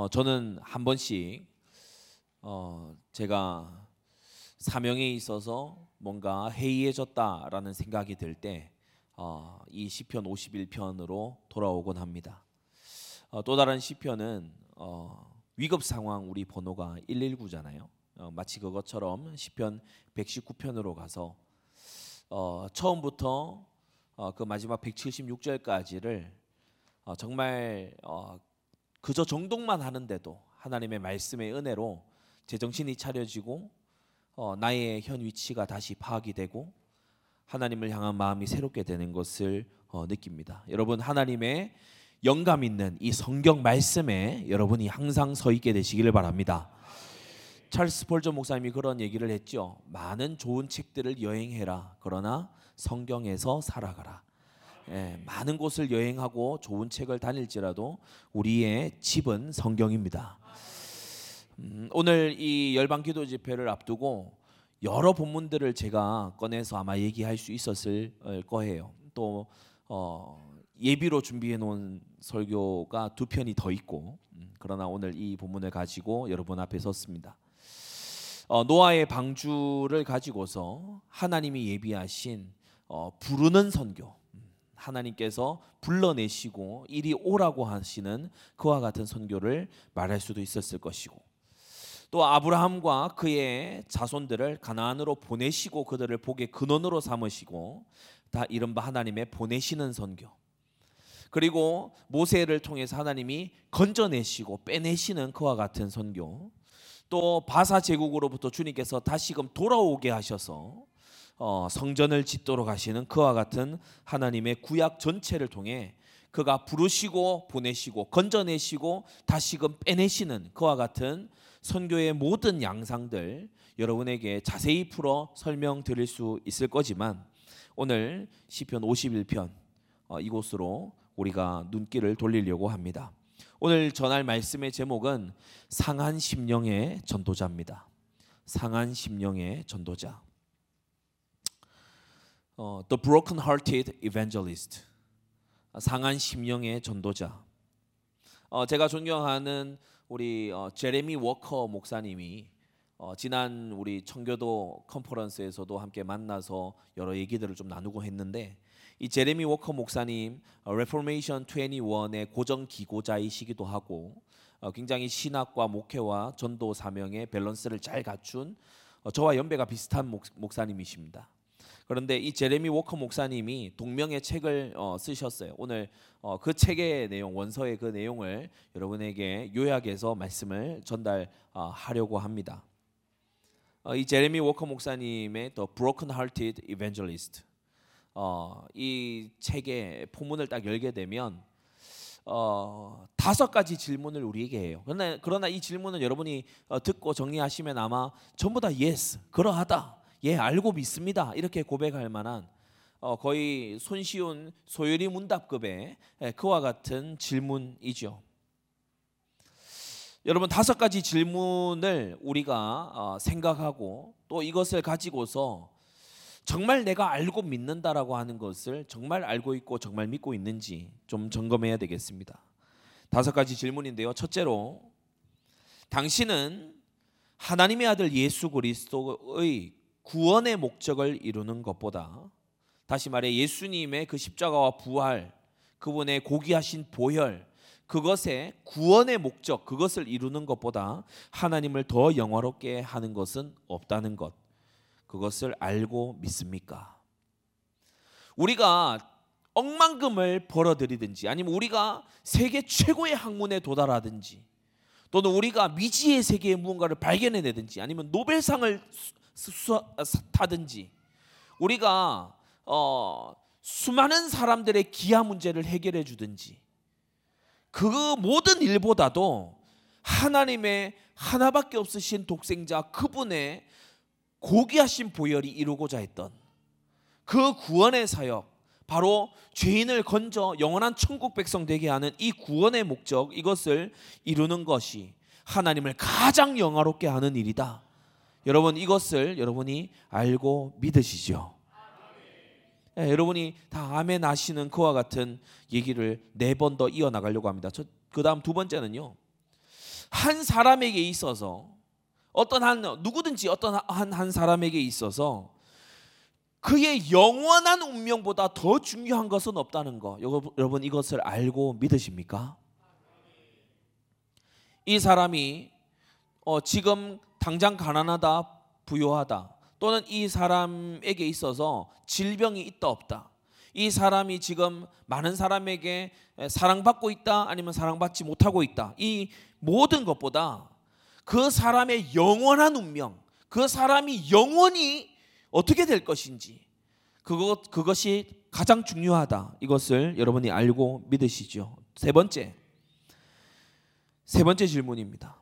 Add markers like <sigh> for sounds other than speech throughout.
어, 저는 한 번씩 어, 제가 사명에 있어서 뭔가 해이해졌다라는 생각이 들때 어, 이 시편 51편으로 돌아오곤 합니다. 어, 또 다른 시편은 어, 위급 상황 우리 번호가 119잖아요. 어, 마치 그것처럼 시편 119편으로 가서 어, 처음부터 어, 그 마지막 176절까지를 어, 정말 어, 그저 정독만 하는데도 하나님의 말씀의 은혜로 제 정신이 차려지고 어, 나의 현 위치가 다시 파악이 되고 하나님을 향한 마음이 새롭게 되는 것을 어, 느낍니다. 여러분 하나님의 영감 있는 이 성경 말씀에 여러분이 항상 서 있게 되시기를 바랍니다. 찰스 폴저 목사님이 그런 얘기를 했죠. 많은 좋은 책들을 여행해라. 그러나 성경에서 살아가라. 예, 많은 곳을 여행하고 좋은 책을 다닐지라도 우리의 집은 성경입니다. 음, 오늘 이 열방 기도 집회를 앞두고 여러 본문들을 제가 꺼내서 아마 얘기할 수 있었을 거예요. 또 어, 예비로 준비해 놓은 설교가 두 편이 더 있고 음, 그러나 오늘 이 본문을 가지고 여러분 앞에 섰습니다. 어, 노아의 방주를 가지고서 하나님이 예비하신 어, 부르는 선교 음, 하나님께서 불러내시고 이리 오라고 하시는 그와 같은 선교를 말할 수도 있었을 것이고 또 아브라함과 그의 자손들을 가나안으로 보내시고 그들을 복의 근원으로 삼으시고 다 이른바 하나님의 보내시는 선교. 그리고 모세를 통해서 하나님이 건져내시고 빼내시는 그와 같은 선교. 또 바사 제국으로부터 주님께서 다시금 돌아오게 하셔서 어, 성전을 짓도록 하시는 그와 같은 하나님의 구약 전체를 통해 그가 부르시고 보내시고 건져내시고 다시금 빼내시는 그와 같은 선교의 모든 양상들 여러분에게 자세히 풀어 설명드릴 수 있을 거지만 오늘 시편 51편 어, 이곳으로 우리가 눈길을 돌리려고 합니다. 오늘 전할 말씀의 제목은 상한 심령의 전도자입니다. 상한 심령의 전도자. 어, The Broken Hearted Evangelist. 상한 심령의 전도자. 어, 제가 존경하는 우리 어, 제레미 워커 목사님이 어, 지난 우리 청교도 컨퍼런스에서도 함께 만나서 여러 얘기들을 좀 나누고 했는데 이 제레미 워커 목사님 어, Reformation 21의 고정 기고자이시기도 하고 어, 굉장히 신학과 목회와 전도 사명의 밸런스를 잘 갖춘 어, 저와 연배가 비슷한 목, 목사님이십니다. 그런데 이 제레미 워커 목사님이 동명의 책을 어, 쓰셨어요. 오늘 어, 그 책의 내용, 원서의 그 내용을 여러분에게 요약해서 말씀을 전달하려고 어, 합니다. 어, 이 제레미 워커 목사님의 The Broken Hearted Evangelist 어, 이 책의 포문을 딱 열게 되면 어, 다섯 가지 질문을 우리에게 해요. 그러나, 그러나 이 질문은 여러분이 어, 듣고 정리하시면 아마 전부 다 yes, 그러하다. 예, 알고 믿습니다. 이렇게 고백할 만한 어, 거의 손쉬운 소요리 문답급의 예, 그와 같은 질문이죠. 여러분 다섯 가지 질문을 우리가 어, 생각하고 또 이것을 가지고서 정말 내가 알고 믿는다라고 하는 것을 정말 알고 있고 정말 믿고 있는지 좀 점검해야 되겠습니다. 다섯 가지 질문인데요. 첫째로 당신은 하나님의 아들 예수 그리스도의 구원의 목적을 이루는 것보다 다시 말해 예수님의 그 십자가와 부활, 그분의 고귀하신 보혈, 그것의 구원의 목적, 그것을 이루는 것보다 하나님을 더 영화롭게 하는 것은 없다는 것. 그것을 알고 믿습니까? 우리가 억만금을 벌어들이든지 아니면 우리가 세계 최고의 학문에 도달하든지 또는 우리가 미지의 세계의 무언가를 발견해내든지 아니면 노벨상을 타든지 우리가 어, 수많은 사람들의 기아 문제를 해결해 주든지 그 모든 일보다도 하나님의 하나밖에 없으신 독생자 그분의 고귀하신 보혈이 이루고자 했던 그 구원의 사역 바로 죄인을 건져 영원한 천국 백성 되게 하는 이 구원의 목적 이것을 이루는 것이 하나님을 가장 영화롭게 하는 일이다. 여러분 이것을 여러분이 알고 믿으시죠? 네, 여러분이 다 아멘 하시는 그와 같은 얘기를 네 번 더 이어 나가려고 합니다. 그 다음 두 번째는요. 한 사람에게 있어서 어떤 한 누구든지 어떤 한, 한 사람에게 있어서 그의 영원한 운명보다 더 중요한 것은 없다는 거. 여러분 이것을 알고 믿으십니까? 이 사람이 어, 지금 당장 가난하다, 부유하다, 또는 이 사람에게 있어서 질병이 있다 없다. 이 사람이 지금 많은 사람에게 사랑받고 있다, 아니면 사랑받지 못하고 있다. 이 모든 것보다 그 사람의 영원한 운명, 그 사람이 영원히 어떻게 될 것인지 그것 그것이 가장 중요하다. 이것을 여러분이 알고 믿으시죠. 세 번째. 세 번째 질문입니다.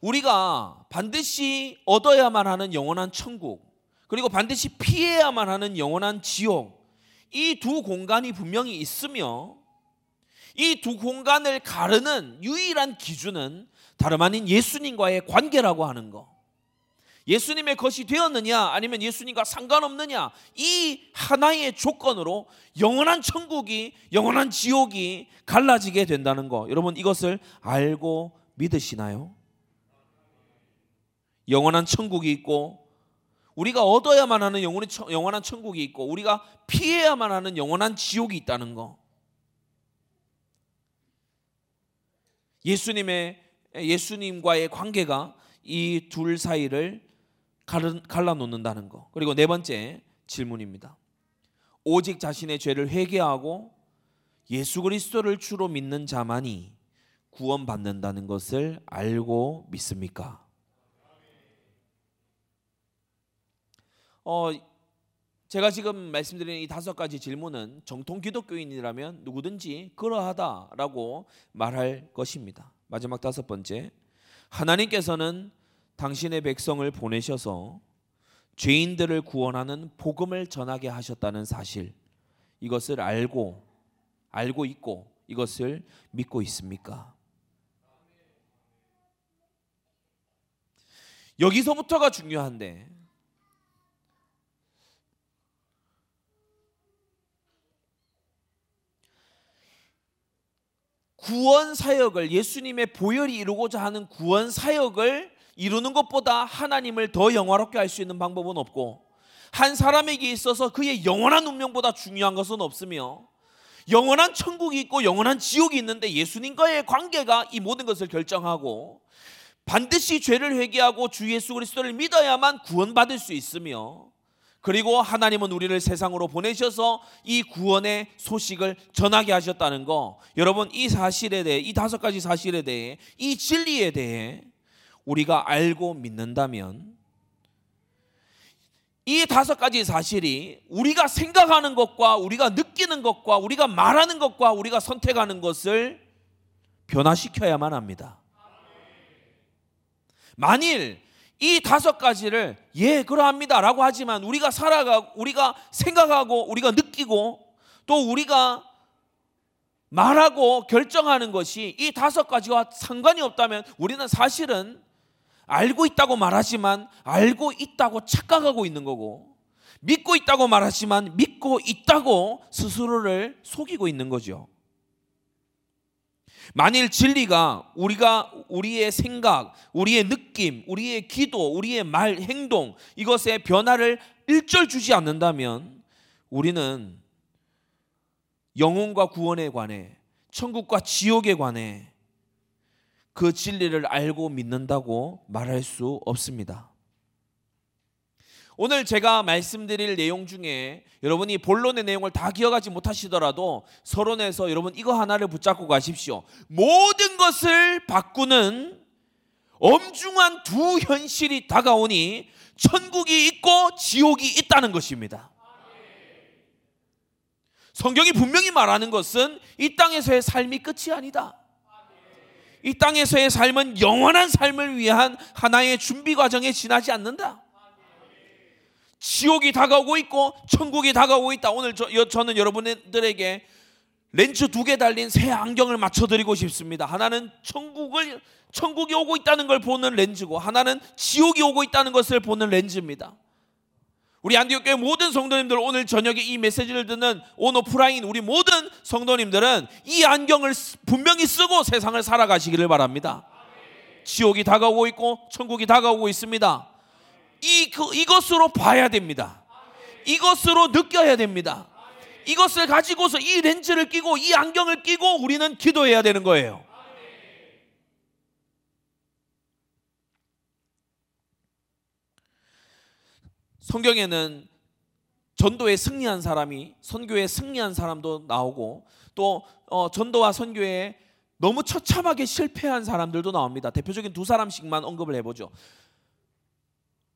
우리가 반드시 얻어야만 하는 영원한 천국, 그리고 반드시 피해야만 하는 영원한 지옥, 이 두 공간이 분명히 있으며, 이 두 공간을 가르는 유일한 기준은 다름 아닌 예수님과의 관계라고 하는 것. 예수님의 것이 되었느냐 아니면 예수님과 상관없느냐 이 하나의 조건으로 영원한 천국이 영원한 지옥이 갈라지게 된다는 거 여러분 이것을 알고 믿으시나요? 영원한 천국이 있고 우리가 얻어야만 하는 영원한 천국이 있고 우리가 피해야만 하는 영원한 지옥이 있다는 거 예수님의 예수님과의 관계가 이 둘 사이를 갈라 놓는다는 거. 그리고 네 번째 질문입니다. 오직 자신의 죄를 회개하고 예수 그리스도를 주로 믿는 자만이 구원받는다는 것을 알고 믿습니까? 어, 제가 지금 말씀드린 이 다섯 가지 질문은 정통 기독교인이라면 누구든지 그러하다라고 말할 것입니다. 마지막 다섯 번째. 하나님께서는 당신의 백성을 보내셔서 죄인들을 구원하는 복음을 전하게 하셨다는 사실 이것을 알고 알고 있고 이것을 믿고 있습니까? 여기서부터가 중요한데 구원 사역을 예수님의 보혈이 이루고자 하는 구원 사역을 이루는 것보다 하나님을 더 영화롭게 할 수 있는 방법은 없고 한 사람에게 있어서 그의 영원한 운명보다 중요한 것은 없으며 영원한 천국이 있고 영원한 지옥이 있는데 예수님과의 관계가 이 모든 것을 결정하고 반드시 죄를 회개하고 주 예수 그리스도를 믿어야만 구원받을 수 있으며 그리고 하나님은 우리를 세상으로 보내셔서 이 구원의 소식을 전하게 하셨다는 거 여러분 이 사실에 대해 이 다섯 가지 사실에 대해 이 진리에 대해 우리가 알고 믿는다면 이 다섯 가지 사실이 우리가 생각하는 것과 우리가 느끼는 것과 우리가 말하는 것과 우리가 선택하는 것을 변화시켜야만 합니다. 만일 이 다섯 가지를 예 그러합니다라고 하지만 우리가 살아가 우리가 생각하고 우리가 느끼고 또 우리가 말하고 결정하는 것이 이 다섯 가지와 상관이 없다면 우리는 사실은 알고 있다고 말하지만 알고 있다고 착각하고 있는 거고 믿고 있다고 말하지만 믿고 있다고 스스로를 속이고 있는 거죠. 만일 진리가 우리가 우리의 생각, 우리의 느낌, 우리의 기도, 우리의 말, 행동 이것에 변화를 일절 주지 않는다면 우리는 영혼과 구원에 관해 천국과 지옥에 관해 그 진리를 알고 믿는다고 말할 수 없습니다. 오늘 제가 말씀드릴 내용 중에 여러분이 본론의 내용을 다 기억하지 못하시더라도 서론에서 여러분 이거 하나를 붙잡고 가십시오. 모든 것을 바꾸는 엄중한 두 현실이 다가오니 천국이 있고 지옥이 있다는 것입니다. 성경이 분명히 말하는 것은 이 땅에서의 삶이 끝이 아니다. 이 땅에서의 삶은 영원한 삶을 위한 하나의 준비 과정에 지나지 않는다. 지옥이 다가오고 있고 천국이 다가오고 있다. 오늘 저, 저는 여러분들에게 렌즈 두 개 달린 새 안경을 맞춰드리고 싶습니다. 하나는 천국을 천국이 오고 있다는 걸 보는 렌즈고 하나는 지옥이 오고 있다는 것을 보는 렌즈입니다. 우리 안디옥교회 모든 성도님들 오늘 저녁에 이 메시지를 듣는 온 오프라인 우리 모든 성도님들은 이 안경을 분명히 쓰고 세상을 살아가시기를 바랍니다. 지옥이 다가오고 있고 천국이 다가오고 있습니다. 이 그, 이것으로 봐야 됩니다. 이것으로 느껴야 됩니다. 이것을 가지고서 이 렌즈를 끼고 이 안경을 끼고 우리는 기도해야 되는 거예요. 성경에는 전도에 승리한 사람이 선교에 승리한 사람도 나오고 또 어, 전도와 선교에 너무 처참하게 실패한 사람들도 나옵니다. 대표적인 두 사람씩만 언급을 해보죠.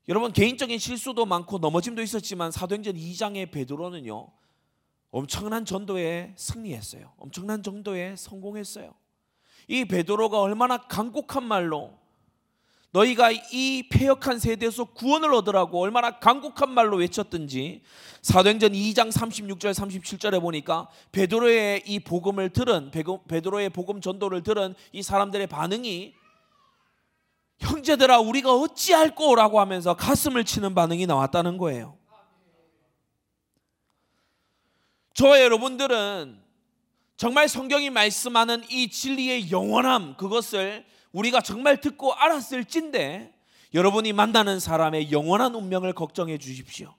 여러분 개인적인 실수도 많고 넘어짐도 있었지만 사도행전 2장의 베드로는요 엄청난 전도에 승리했어요. 엄청난 전도에 성공했어요. 이 베드로가 얼마나 간곡한 말로 너희가 이 폐역한 세대에서 구원을 얻으라고 얼마나 간곡한 말로 외쳤든지 사도행전 2장 36절 37절에 보니까 베드로의 이 복음을 들은 베드로의 복음 전도를 들은 이 사람들의 반응이 형제들아 우리가 어찌할꼬라고 하면서 가슴을 치는 반응이 나왔다는 거예요. 저와 여러분들은 정말 성경이 말씀하는 이 진리의 영원함 그것을 우리가 정말 듣고 알았을진데 여러분이 만나는 사람의 영원한 운명을 걱정해 주십시오.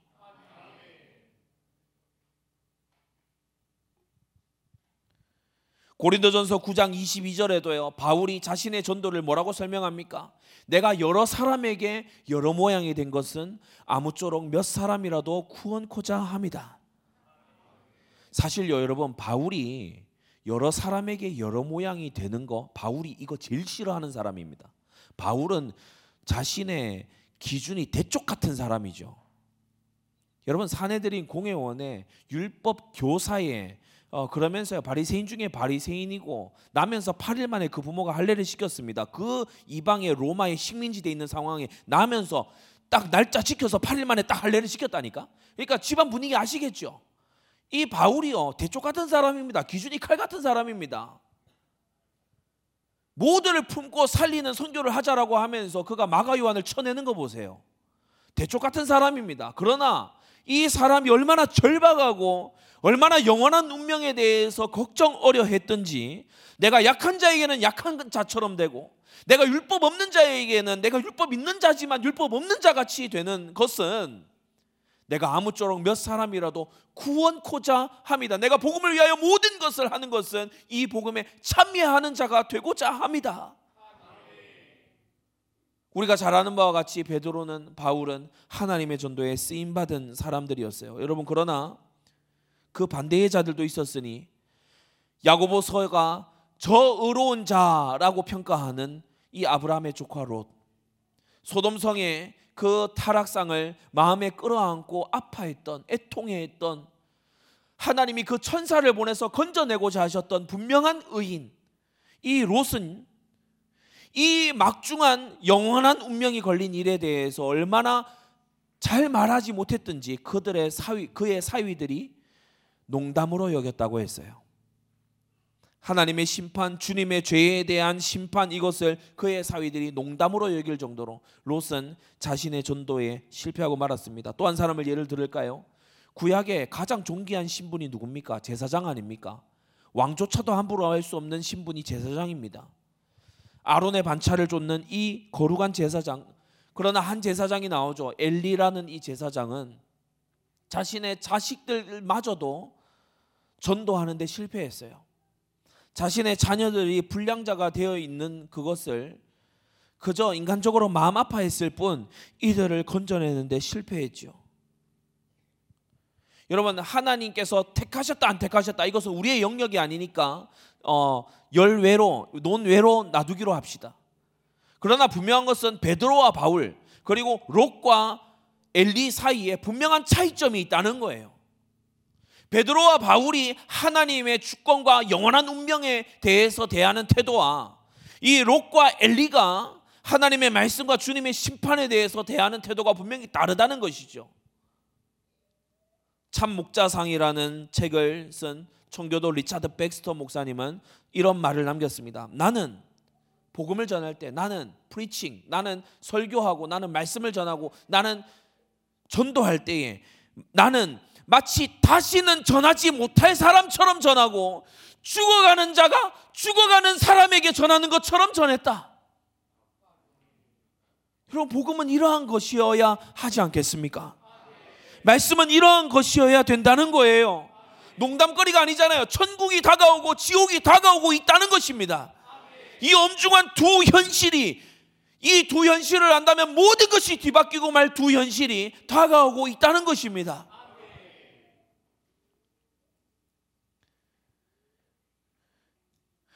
고린도전서 9장 22절에도요. 바울이 자신의 전도를 뭐라고 설명합니까? 내가 여러 사람에게 여러 모양이 된 것은 아무쪼록 몇 사람이라도 구원코자 합니다. 사실요, 여러분, 바울이 여러 사람에게 여러 모양이 되는 거 바울이 이거 제일 싫어하는 사람입니다. 바울은 자신의 기준이 대쪽 같은 사람이죠. 여러분 사내들인 공회원의 율법 교사에 어, 그러면서요 바리새인 중에 바리새인이고 나면서 8일 만에 그 부모가 할례를 시켰습니다. 그 이방의 로마의 식민지대에 있는 상황에 나면서 딱 날짜 지켜서 8일 만에 딱 할례를 시켰다니까. 그러니까 집안 분위기 아시겠죠? 이 바울이요 대쪽 같은 사람입니다. 기준이 칼 같은 사람입니다. 모두를 품고 살리는 선교를 하자라고 하면서 그가 마가 요한을 쳐내는 거 보세요. 대쪽 같은 사람입니다. 그러나 이 사람이 얼마나 절박하고 얼마나 영원한 운명에 대해서 걱정 어려 했던지 내가 약한 자에게는 약한 자처럼 되고 내가 율법 없는 자에게는 내가 율법 있는 자지만 율법 없는 자 같이 되는 것은 내가 아무쪼록 몇 사람이라도 구원코자 합니다. 내가 복음을 위하여 모든 것을 하는 것은 이 복음에 참여하는 자가 되고자 합니다. 우리가 잘 아는 바와 같이 베드로는 바울은 하나님의 전도에 쓰임 받은 사람들이었어요. 여러분 그러나 그 반대의 자들도 있었으니 야고보서가 저 의로운 자라고 평가하는 이 아브라함의 조카 롯 소돔성의 그 타락상을 마음에 끌어안고 아파했던 애통해했던 하나님이 그 천사를 보내서 건져내고자 하셨던 분명한 의인 이 롯은 이 막중한 영원한 운명이 걸린 일에 대해서 얼마나 잘 말하지 못했든지 그들의 사위 그의 사위들이 농담으로 여겼다고 했어요. 하나님의 심판, 주님의 죄에 대한 심판 이것을 그의 사위들이 농담으로 여길 정도로 롯은 자신의 전도에 실패하고 말았습니다. 또 한 사람을 예를 들을까요? 구약의 가장 존귀한 신분이 누굽니까? 제사장 아닙니까? 왕조차도 함부로 할 수 없는 신분이 제사장입니다. 아론의 반차를 쫓는 이 거룩한 제사장. 그러나 한 제사장이 나오죠. 엘리라는 이 제사장은 자신의 자식들마저도 전도하는데 실패했어요. 자신의 자녀들이 불량자가 되어 있는 그것을 그저 인간적으로 마음 아파했을 뿐 이들을 건져내는데 실패했죠. 여러분 하나님께서 택하셨다 안 택하셨다 이것은 우리의 영역이 아니니까 어, 열외로 논외로 놔두기로 합시다. 그러나 분명한 것은 베드로와 바울 그리고 롯과 엘리 사이에 분명한 차이점이 있다는 거예요. 베드로와 바울이 하나님의 주권과 영원한 운명에 대해서 대하는 태도와 이 롯과 엘리가 하나님의 말씀과 주님의 심판에 대해서 대하는 태도가 분명히 다르다는 것이죠. 참 목자상이라는 책을 쓴 청교도 리차드 백스터 목사님은 이런 말을 남겼습니다. 나는 복음을 전할 때 나는 preaching, 나는 설교하고 나는 말씀을 전하고 나는 전도할 때에 나는 마치 다시는 전하지 못할 사람처럼 전하고 죽어가는 자가 죽어가는 사람에게 전하는 것처럼 전했다. 여러분 복음은 이러한 것이어야 하지 않겠습니까? 말씀은 이러한 것이어야 된다는 거예요. 농담거리가 아니잖아요. 천국이 다가오고 지옥이 다가오고 있다는 것입니다. 이 엄중한 두 현실이 이 두 현실을 안다면 모든 것이 뒤바뀌고 말 두 현실이 다가오고 있다는 것입니다.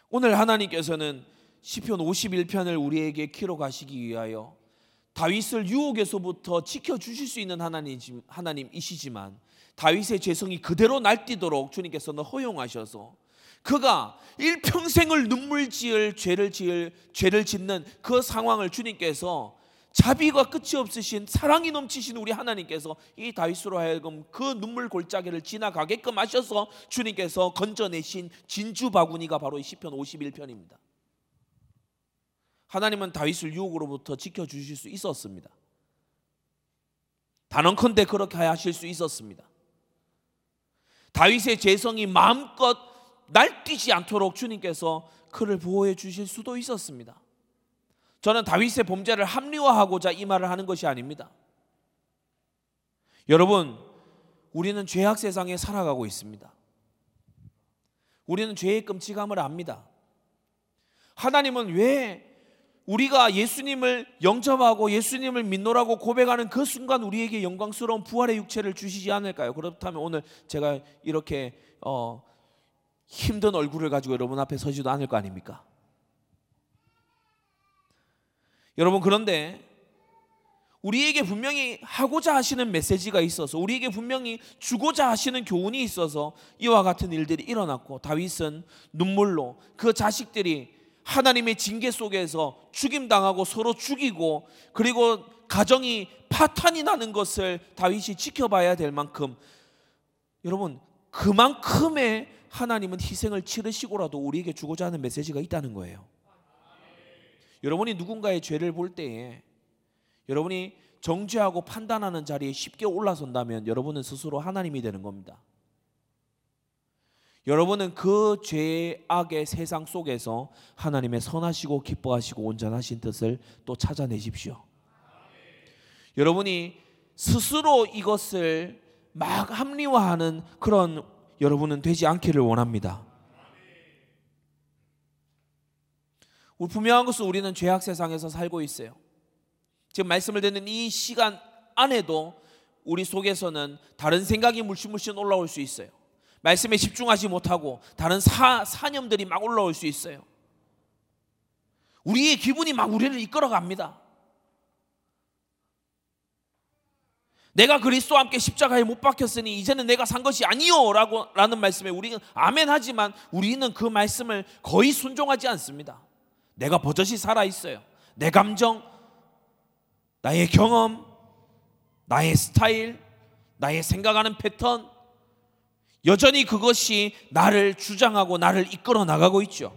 오늘 하나님께서는 시편 51편을 우리에게 키로 가시기 위하여 다윗을 유혹에서부터 지켜 주실 수 있는 하나님 하나님이시지만 다윗의 죄성이 그대로 날뛰도록 주님께서는 허용하셔서 그가 일평생을 눈물 지을 죄를 지을 죄를 짓는 그 상황을 주님께서 자비가 끝이 없으신 사랑이 넘치신 우리 하나님께서 이 다윗으로 하여금 그 눈물 골짜기를 지나가게끔 하셔서 주님께서 건져내신 진주 바구니가 바로 이 시편 51편입니다. 하나님은 다윗을 유혹으로부터 지켜 주실 수 있었습니다. 단언컨대 그렇게 하실 수 있었습니다. 다윗의 재성이 마음껏 날뛰지 않도록 주님께서 그를 보호해 주실 수도 있었습니다. 저는 다윗의 범죄를 합리화하고자 이 말을 하는 것이 아닙니다. 여러분, 우리는 죄악 세상에 살아가고 있습니다. 우리는 죄의 끔찍함을 압니다. 하나님은 왜 우리가 예수님을 영접하고 예수님을 믿노라고 고백하는 그 순간 우리에게 영광스러운 부활의 육체를 주시지 않을까요? 그렇다면 오늘 제가 이렇게 어, 힘든 얼굴을 가지고 여러분 앞에 서지도 않을 거 아닙니까? 여러분 그런데 우리에게 분명히 하고자 하시는 메시지가 있어서 우리에게 분명히 주고자 하시는 교훈이 있어서 이와 같은 일들이 일어났고 다윗은 눈물로 그 자식들이 하나님의 징계 속에서 죽임 당하고 서로 죽이고 그리고 가정이 파탄이 나는 것을 다윗이 지켜봐야 될 만큼 여러분 그만큼의 하나님은 희생을 치르시고라도 우리에게 주고자 하는 메시지가 있다는 거예요. 여러분이 누군가의 죄를 볼 때에 여러분이 정죄하고 판단하는 자리에 쉽게 올라선다면 여러분은 스스로 하나님이 되는 겁니다. 여러분은 그 죄악의 세상 속에서 하나님의 선하시고 기뻐하시고 온전하신 뜻을 또 찾아내십시오. 여러분이 스스로 이것을 막 합리화하는 그런 여러분은 되지 않기를 원합니다. 우리 분명한 것은 우리는 죄악 세상에서 살고 있어요. 지금 말씀을 듣는 이 시간 안에도 우리 속에서는 다른 생각이 물씬물씬 올라올 수 있어요. 말씀에 집중하지 못하고 다른 사, 사념들이 막 올라올 수 있어요. 우리의 기분이 막 우리를 이끌어 갑니다. 내가 그리스도와 함께 십자가에 못 박혔으니 이제는 내가 산 것이 아니요라고 라는 말씀에 우리는 아멘 하지만 우리는 그 말씀을 거의 순종하지 않습니다. 내가 버젓이 살아 있어요. 내 감정, 나의 경험, 나의 스타일, 나의 생각하는 패턴 여전히 그것이 나를 주장하고 나를 이끌어 나가고 있죠.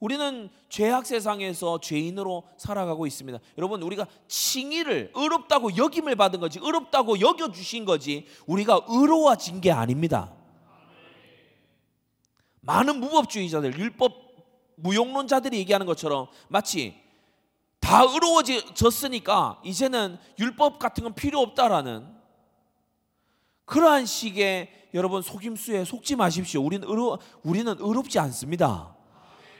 우리는 죄악 세상에서 죄인으로 살아가고 있습니다. 여러분, 우리가 칭의를 의롭다고 여김을 받은 거지, 의롭다고 여겨 주신 거지, 우리가 의로워진 게 아닙니다. 많은 무법주의자들, 율법 무용론자들이 얘기하는 것처럼 마치 다 의로워졌으니까 이제는 율법 같은 건 필요 없다라는 그러한 식의 여러분 속임수에 속지 마십시오. 우리는 의로, 우리는 의롭지 않습니다.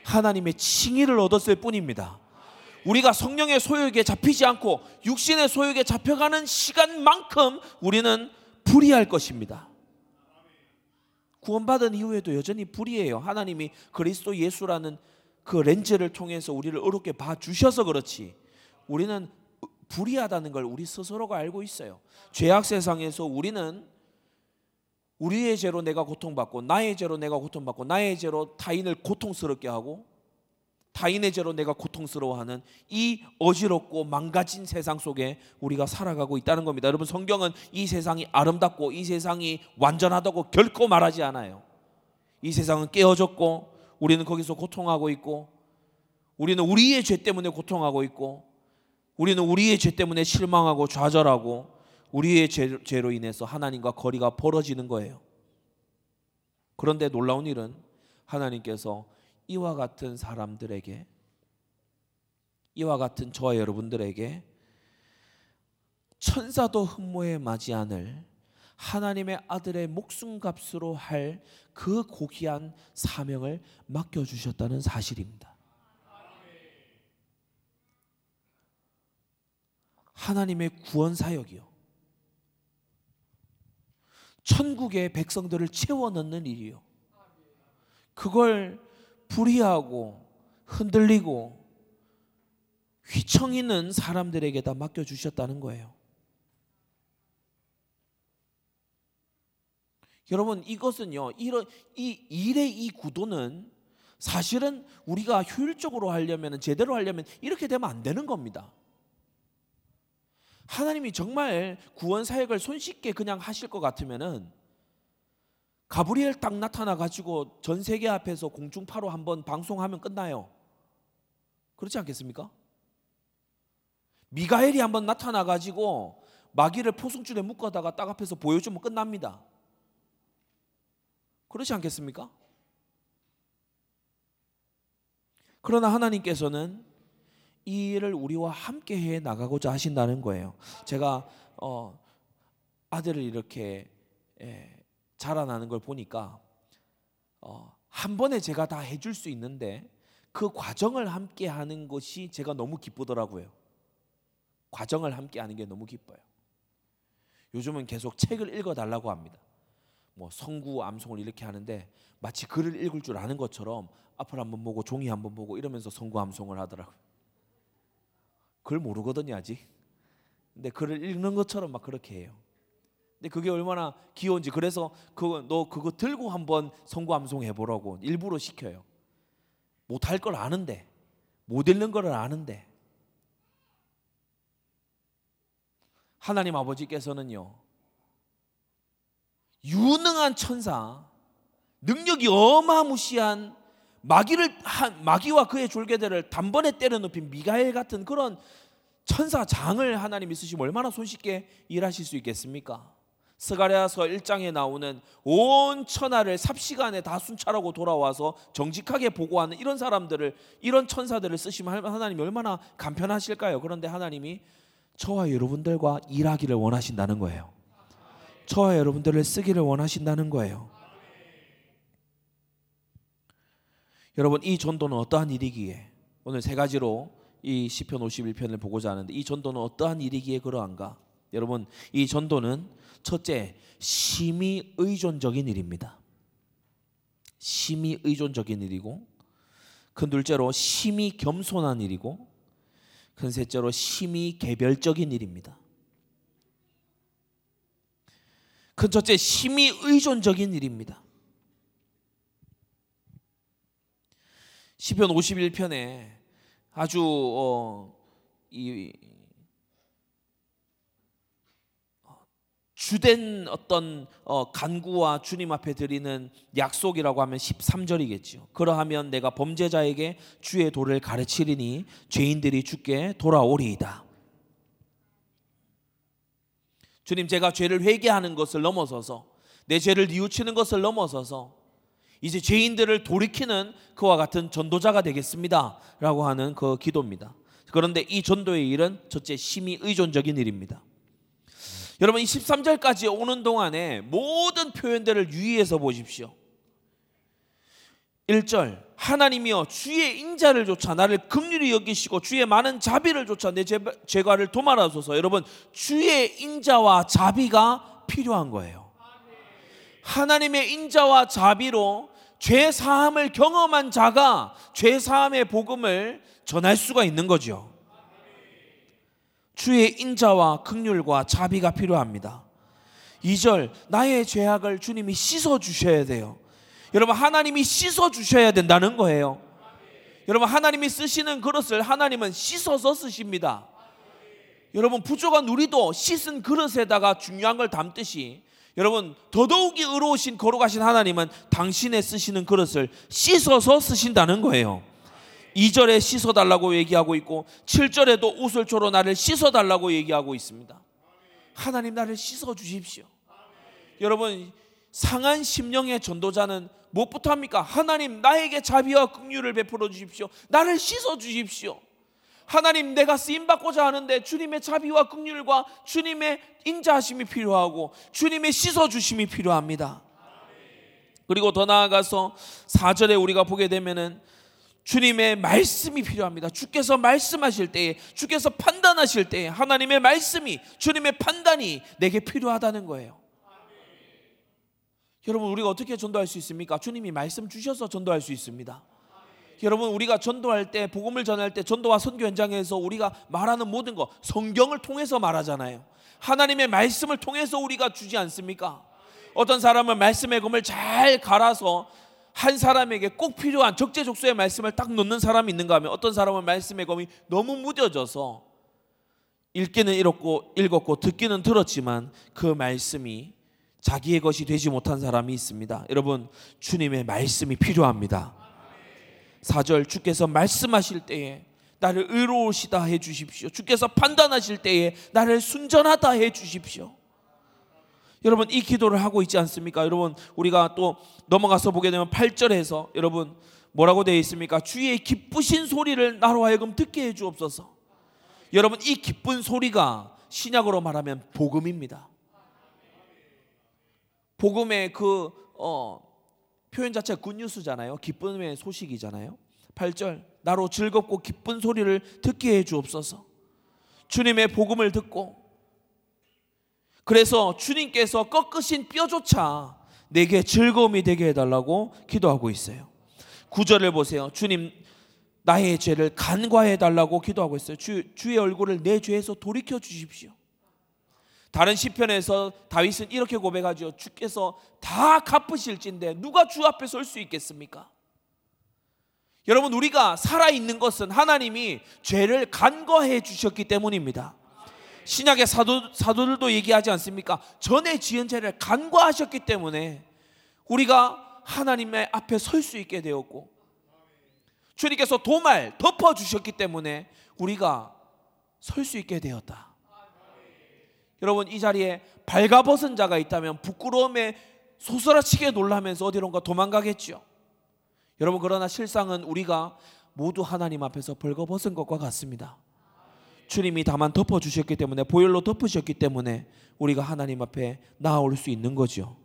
하나님의 칭의를 얻었을 뿐입니다. 우리가 성령의 소욕에 잡히지 않고 육신의 소욕에 잡혀가는 시간만큼 우리는 불의할 것입니다. 구원받은 이후에도 여전히 불의해요. 하나님이 그리스도 예수라는 그 렌즈를 통해서 우리를 어렵게 봐 주셔서 그렇지. 우리는 불의하다는 걸 우리 스스로가 알고 있어요. 죄악 세상에서 우리는 우리의 죄로 내가 고통받고 나의 죄로 내가 고통받고 나의 죄로 타인을 고통스럽게 하고 타인의 죄로 내가 고통스러워하는 이 어지럽고 망가진 세상 속에 우리가 살아가고 있다는 겁니다. 여러분 성경은 이 세상이 아름답고 이 세상이 완전하다고 결코 말하지 않아요. 이 세상은 깨어졌고 우리는 거기서 고통하고 있고 우리는 우리의 죄 때문에 고통하고 있고 우리는 우리의 죄 때문에 실망하고 좌절하고 우리의 죄로 인해서 하나님과 거리가 벌어지는 거예요. 그런데 놀라운 일은 하나님께서 이와 같은 사람들에게 이와 같은 저와 여러분들에게 천사도 흠모에 맞지 않을 하나님의 아들의 목숨값으로 할 그 고귀한 사명을 맡겨 주셨다는 사실입니다. 하나님의 구원 사역이요. 천국의 백성들을 채워 넣는 일이요. 그걸 불의하고 흔들리고 휘청이는 사람들에게 다 맡겨 주셨다는 거예요. 여러분 이것은요 이런 이 일의 이 구도는 사실은 우리가 효율적으로 하려면 제대로 하려면 이렇게 되면 안 되는 겁니다. 하나님이 정말 구원 사역을 손쉽게 그냥 하실 것 같으면은 가브리엘 딱 나타나 가지고 전 세계 앞에서 공중파로 한번 방송하면 끝나요. 그렇지 않겠습니까? 미가엘이 한번 나타나 가지고 마귀를 포승줄에 묶어다가 딱 앞에서 보여주면 끝납니다. 그렇지 않겠습니까? 그러나 하나님께서는 이 일을 우리와 함께 해 나가고자 하신다는 거예요. 제가 어, 아들을 이렇게 예, 자라나는 걸 보니까 어, 한 번에 제가 다 해줄 수 있는데 그 과정을 함께 하는 것이 제가 너무 기쁘더라고요. 과정을 함께 하는 게 너무 기뻐요. 요즘은 계속 책을 읽어 달라고 합니다. 뭐 성구 암송을 이렇게 하는데 마치 글을 읽을 줄 아는 것처럼 앞을 한번 보고 종이 한번 보고 이러면서 성구 암송을 하더라고요. 글 모르거든요 아직. 근데 글을 읽는 것처럼 막 그렇게 해요. 근데 그게 얼마나 귀여운지 그래서 그거 너 그거 들고 한번 성구 암송 해 보라고 일부러 시켜요. 못 할 걸 아는데 못 읽는 걸 아는데 하나님 아버지께서는요 유능한 천사, 능력이 어마무시한 마귀를 마귀와 그의 졸개들을 단번에 때려 눕힌 미가엘 같은 그런 천사 장을 하나님이 쓰시면 얼마나 손쉽게 일하실 수 있겠습니까? 스가랴서 1장에 나오는 온 천하를 삽시간에 다 순찰하고 돌아와서 정직하게 보고하는 이런 사람들을 이런 천사들을 쓰시면 하나님이 얼마나 간편하실까요? 그런데 하나님이 저와 여러분들과 일하기를 원하신다는 거예요. 저와 여러분들을 쓰기를 원하신다는 거예요. 여러분 이 전도는 어떠한 일이기에 오늘 세 가지로 이 시편 51편을 보고자 하는데 이 전도는 어떠한 일이기에 그러한가? 여러분 이 전도는 첫째 심히 의존적인 일입니다. 심히 의존적인 일이고 큰 둘째로 심히 겸손한 일이고 큰 셋째로 심히 개별적인 일입니다. 큰 첫째 심히 의존적인 일입니다. 시편 51편에 아주 어, 이 주된 어떤 어, 간구와 주님 앞에 드리는 약속이라고 하면 13절이겠죠. 그러하면 내가 범죄자에게 주의 도를 가르치리니 죄인들이 주께 돌아오리이다. 주님 제가 죄를 회개하는 것을 넘어서서 내 죄를 뉘우치는 것을 넘어서서 이제 죄인들을 돌이키는 그와 같은 전도자가 되겠습니다. 라고 하는 그 기도입니다. 그런데 이 전도의 일은 첫째 심히 의존적인 일입니다. 여러분 이 13절까지 오는 동안에 모든 표현들을 유의해서 보십시오. 1절 하나님이여 주의 인자를 조차 나를 극률히 여기시고 주의 많은 자비를 조차 내 죄과를 도말하소서. 여러분 주의 인자와 자비가 필요한 거예요. 하나님의 인자와 자비로 죄 사함을 경험한 자가 죄 사함의 복음을 전할 수가 있는 거죠. 주의 인자와 극률과 자비가 필요합니다. 2절 나의 죄악을 주님이 씻어 주셔야 돼요. 여러분 하나님이 씻어 주셔야 된다는 거예요. 여러분 하나님이 쓰시는 그릇을 하나님은 씻어서 쓰십니다. 여러분 부족한 우리도 씻은 그릇에다가 중요한 걸 담듯이 여러분 더더욱이 의로우신 거룩하신 하나님은 당신의 쓰시는 그릇을 씻어서 쓰신다는 거예요. 2절에 씻어 달라고 얘기하고 있고 7절에도 우슬초로 나를 씻어 달라고 얘기하고 있습니다. 하나님 나를 씻어 주십시오. 여러분 상한 심령의 전도자는 무엇부터 합니까? 하나님 나에게 자비와 긍휼을 베풀어 주십시오. 나를 씻어 주십시오. 하나님 내가 쓰임 받고자 하는데 주님의 자비와 긍휼과 주님의 인자하심이 필요하고 주님의 씻어 주심이 필요합니다. 그리고 더 나아가서 4절에 우리가 보게 되면은 주님의 말씀이 필요합니다. 주께서 말씀하실 때에 주께서 판단하실 때에 하나님의 말씀이 주님의 판단이 내게 필요하다는 거예요. 여러분 우리가 어떻게 전도할 수 있습니까? 주님이 말씀 주셔서 전도할 수 있습니다. 여러분 우리가 전도할 때 복음을 전할 때 전도와 선교 현장에서 우리가 말하는 모든 거 성경을 통해서 말하잖아요. 하나님의 말씀을 통해서 우리가 주지 않습니까? 어떤 사람은 말씀의 검을 잘 갈아서 한 사람에게 꼭 필요한 적재적소의 말씀을 딱 넣는 사람이 있는가 하면 어떤 사람은 말씀의 검이 너무 무뎌져서 읽기는 읽었고 읽었고 듣기는 들었지만 그 말씀이 자기의 것이 되지 못한 사람이 있습니다. 여러분 주님의 말씀이 필요합니다. 4절 주께서 말씀하실 때에 나를 의로우시다 해 주십시오. 주께서 판단하실 때에 나를 순전하다 해 주십시오. 여러분 이 기도를 하고 있지 않습니까? 여러분 우리가 또 넘어가서 보게 되면 8절에서 여러분 뭐라고 되어 있습니까? 주의 기쁘신 소리를 나로 하여금 듣게 해 주옵소서. 여러분 이 기쁜 소리가 신약으로 말하면 복음입니다. 복음의 그 어, 표현 자체가 굿뉴스잖아요. 기쁨의 소식이잖아요. 8절 나로 즐겁고 기쁜 소리를 듣게 해 주옵소서. 주님의 복음을 듣고 그래서 주님께서 꺾으신 뼈조차 내게 즐거움이 되게 해달라고 기도하고 있어요. 구절을 보세요. 주님 나의 죄를 간과해 달라고 기도하고 있어요. 주, 주의 얼굴을 내 죄에서 돌이켜 주십시오. 다른 시편에서 다윗은 이렇게 고백하죠. 주께서 다 갚으실진데 누가 주 앞에 설 수 있겠습니까? 여러분 우리가 살아 있는 것은 하나님이 죄를 간과해 주셨기 때문입니다. 신약의 사도, 사도들도 얘기하지 않습니까? 전에 지은 죄를 간과하셨기 때문에 우리가 하나님의 앞에 설 수 있게 되었고 주님께서 도말 덮어 주셨기 때문에 우리가 설 수 있게 되었다. 여러분 이 자리에 발가벗은 자가 있다면 부끄러움에 소스라치게 놀라면서 어디론가 도망가겠죠. 여러분 그러나 실상은 우리가 모두 하나님 앞에서 벌거벗은 것과 같습니다. 주님이 다만 덮어 주셨기 때문에 보혈로 덮으셨기 때문에 우리가 하나님 앞에 나아올 수 있는 거죠.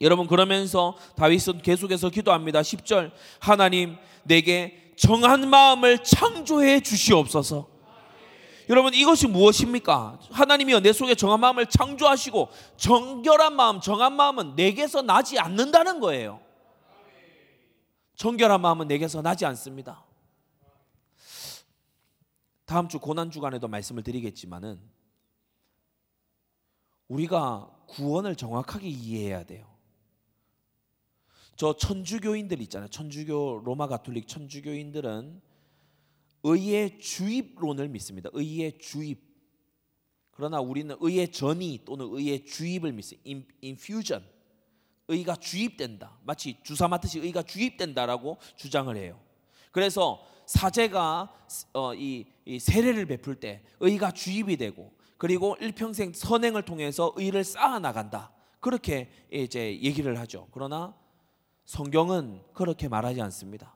여러분 그러면서 다윗은 계속해서 기도합니다. 10절 하나님 내게 정한 마음을 창조해 주시옵소서. 여러분 이것이 무엇입니까? 하나님이여 내 속에 정한 마음을 창조하시고 정결한 마음, 정한 마음은 내게서 나지 않는다는 거예요. 정결한 마음은 내게서 나지 않습니다. 다음 주 고난 주간에도 말씀을 드리겠지만은 우리가 구원을 정확하게 이해해야 돼요. 저 천주교인들 있잖아요. 천주교 로마 가톨릭 천주교인들은 의의 주입론을 믿습니다. 의의 주입. 그러나 우리는 의의 전이 또는 의의 주입을 믿습니다. 인퓨전. 의가 주입된다. 마치 주사 맞듯이 의가 주입된다라고 주장을 해요. 그래서 사제가 어, 이, 이 세례를 베풀 때 의가 주입이 되고 그리고 일평생 선행을 통해서 의를 쌓아 나간다. 그렇게 이제 얘기를 하죠. 그러나 성경은 그렇게 말하지 않습니다.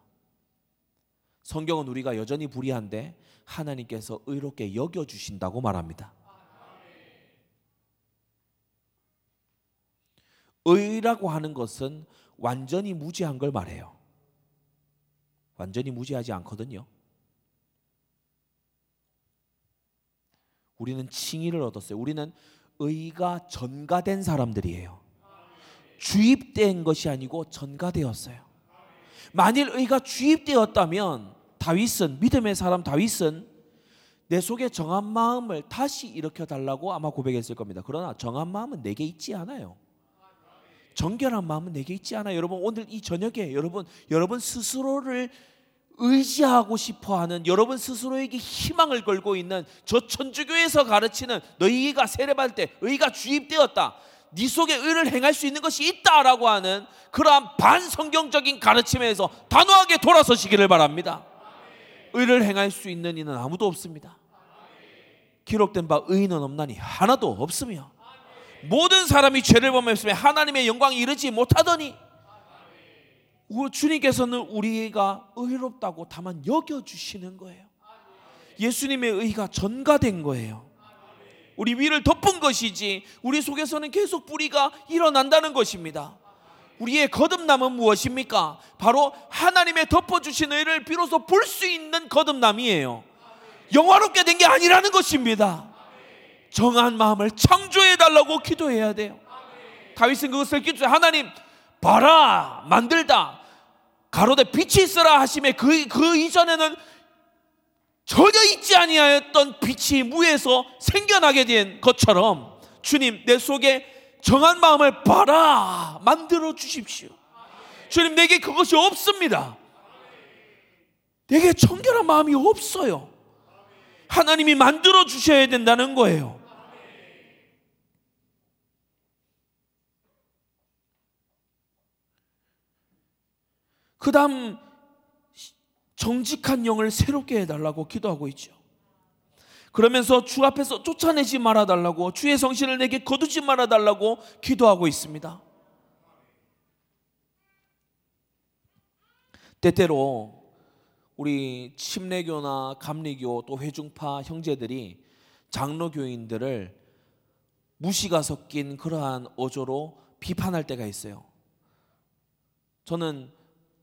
성경은 우리가 여전히 불의한데 하나님께서 의롭게 여겨 주신다고 말합니다. 의라고 하는 것은 완전히 무지한 걸 말해요. 완전히 무지하지 않거든요. 우리는 칭의를 얻었어요. 우리는 의가 전가된 사람들이에요. 주입된 것이 아니고 전가되었어요. 만일 의가 주입되었다면 다윗은 믿음의 사람 다윗은 내 속에 정한 마음을 다시 일으켜 달라고 아마 고백했을 겁니다. 그러나 정한 마음은 내게 있지 않아요. 정결한 마음은 내게 있지 않아요. 여러분 오늘 이 저녁에 여러분 여러분 스스로를 의지하고 싶어 하는 여러분 스스로에게 희망을 걸고 있는 저 천주교에서 가르치는 너희가 세례받을 때 의가 주입되었다. 네 속에 의를 행할 수 있는 것이 있다라고 하는 그러한 반성경적인 가르침에서 단호하게 돌아서시기를 바랍니다. 의를 행할 수 있는 이는 아무도 없습니다. 기록된 바 의인은 없나니 하나도 없으며 모든 사람이 죄를 범했으며 하나님의 영광이 이르지 못하더니 주님께서는 우리가 의롭다고 다만 여겨 주시는 거예요. 예수님의 의가 전가된 거예요. 우리 위를 덮은 것이지 우리 속에서는 계속 뿌리가 일어난다는 것입니다. 우리의 거듭남은 무엇입니까? 바로 하나님의 덮어주신 의를 비로소 볼 수 있는 거듭남이에요. 영화롭게 된 게 아니라는 것입니다. 정한 마음을 창조해 달라고 기도해야 돼요. 다윗은 그것을 기도해 하나님 봐라 만들다 가로대 빛이 있어라 하심에 그, 그 이전에는 전혀 있지 아니하였던 빛이 무에서 생겨나게 된 것처럼 주님 내 속에 정한 마음을 봐라 만들어 주십시오. 주님 내게 그것이 없습니다. 내게 청결한 마음이 없어요. 하나님이 만들어 주셔야 된다는 거예요. 그 다음 정직한 영을 새롭게 해달라고 기도하고 있죠. 그러면서 주 앞에서 쫓아내지 말아달라고 주의 성신을 내게 거두지 말아달라고 기도하고 있습니다. 때때로 우리 침례교나 감리교 또 회중파 형제들이 장로교인들을 무시가 섞인 그러한 어조로 비판할 때가 있어요. 저는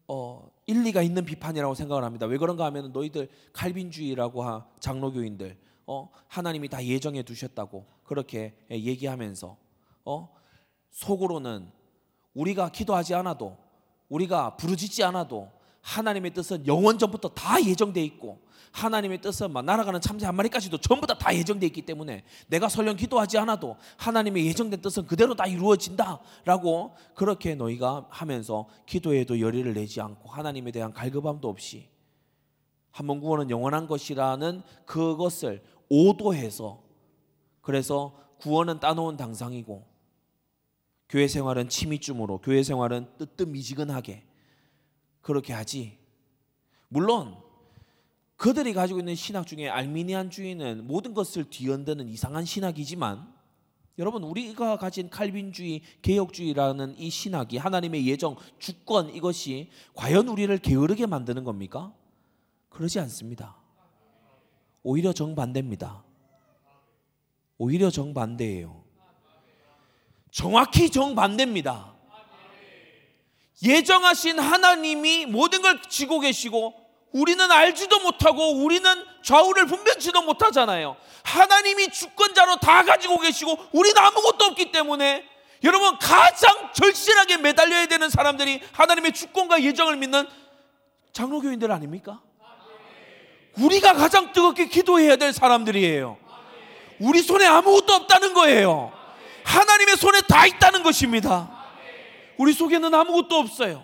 어, 일리가 있는 비판이라고 생각을 합니다. 왜 그런가 하면 너희들 칼빈주의라고 하 장로교인들 어, 하나님이 다 예정해 두셨다고 그렇게 얘기하면서 어, 속으로는 우리가 기도하지 않아도 우리가 부르짖지 않아도 하나님의 뜻은 영원 전부터 다 예정돼 있고 하나님의 뜻은 막 날아가는 참새 한 마리까지도 전부 다 다 예정돼 있기 때문에 내가 설령 기도하지 않아도 하나님의 예정된 뜻은 그대로 다 이루어진다라고 그렇게 너희가 하면서 기도에도 열의를 내지 않고 하나님에 대한 갈급함도 없이 한 번 구원은 영원한 것이라는 그것을 오도해서 그래서 구원은 따놓은 당상이고 교회 생활은 치미쯤으로 교회 생활은 뜨뜻미지근하게 그렇게 하지 물론 그들이 가지고 있는 신학 중에 알미니안주의는 모든 것을 뒤흔드는 이상한 신학이지만 여러분 우리가 가진 칼빈주의, 개혁주의라는 이 신학이 하나님의 예정, 주권 이것이 과연 우리를 게으르게 만드는 겁니까? 그러지 않습니다. 오히려 정반대입니다. 오히려 정반대예요. 정확히 정반대입니다. 예정하신 하나님이 모든 걸 지고 계시고 우리는 알지도 못하고 우리는 좌우를 분별치도 못하잖아요. 하나님이 주권자로 다 가지고 계시고 우리는 아무것도 없기 때문에 여러분 가장 절실하게 매달려야 되는 사람들이 하나님의 주권과 예정을 믿는 장로교인들 아닙니까? 우리가 가장 뜨겁게 기도해야 될 사람들이에요. 우리 손에 아무것도 없다는 거예요. 하나님의 손에 다 있다는 것입니다. 우리 속에는 아무것도 없어요.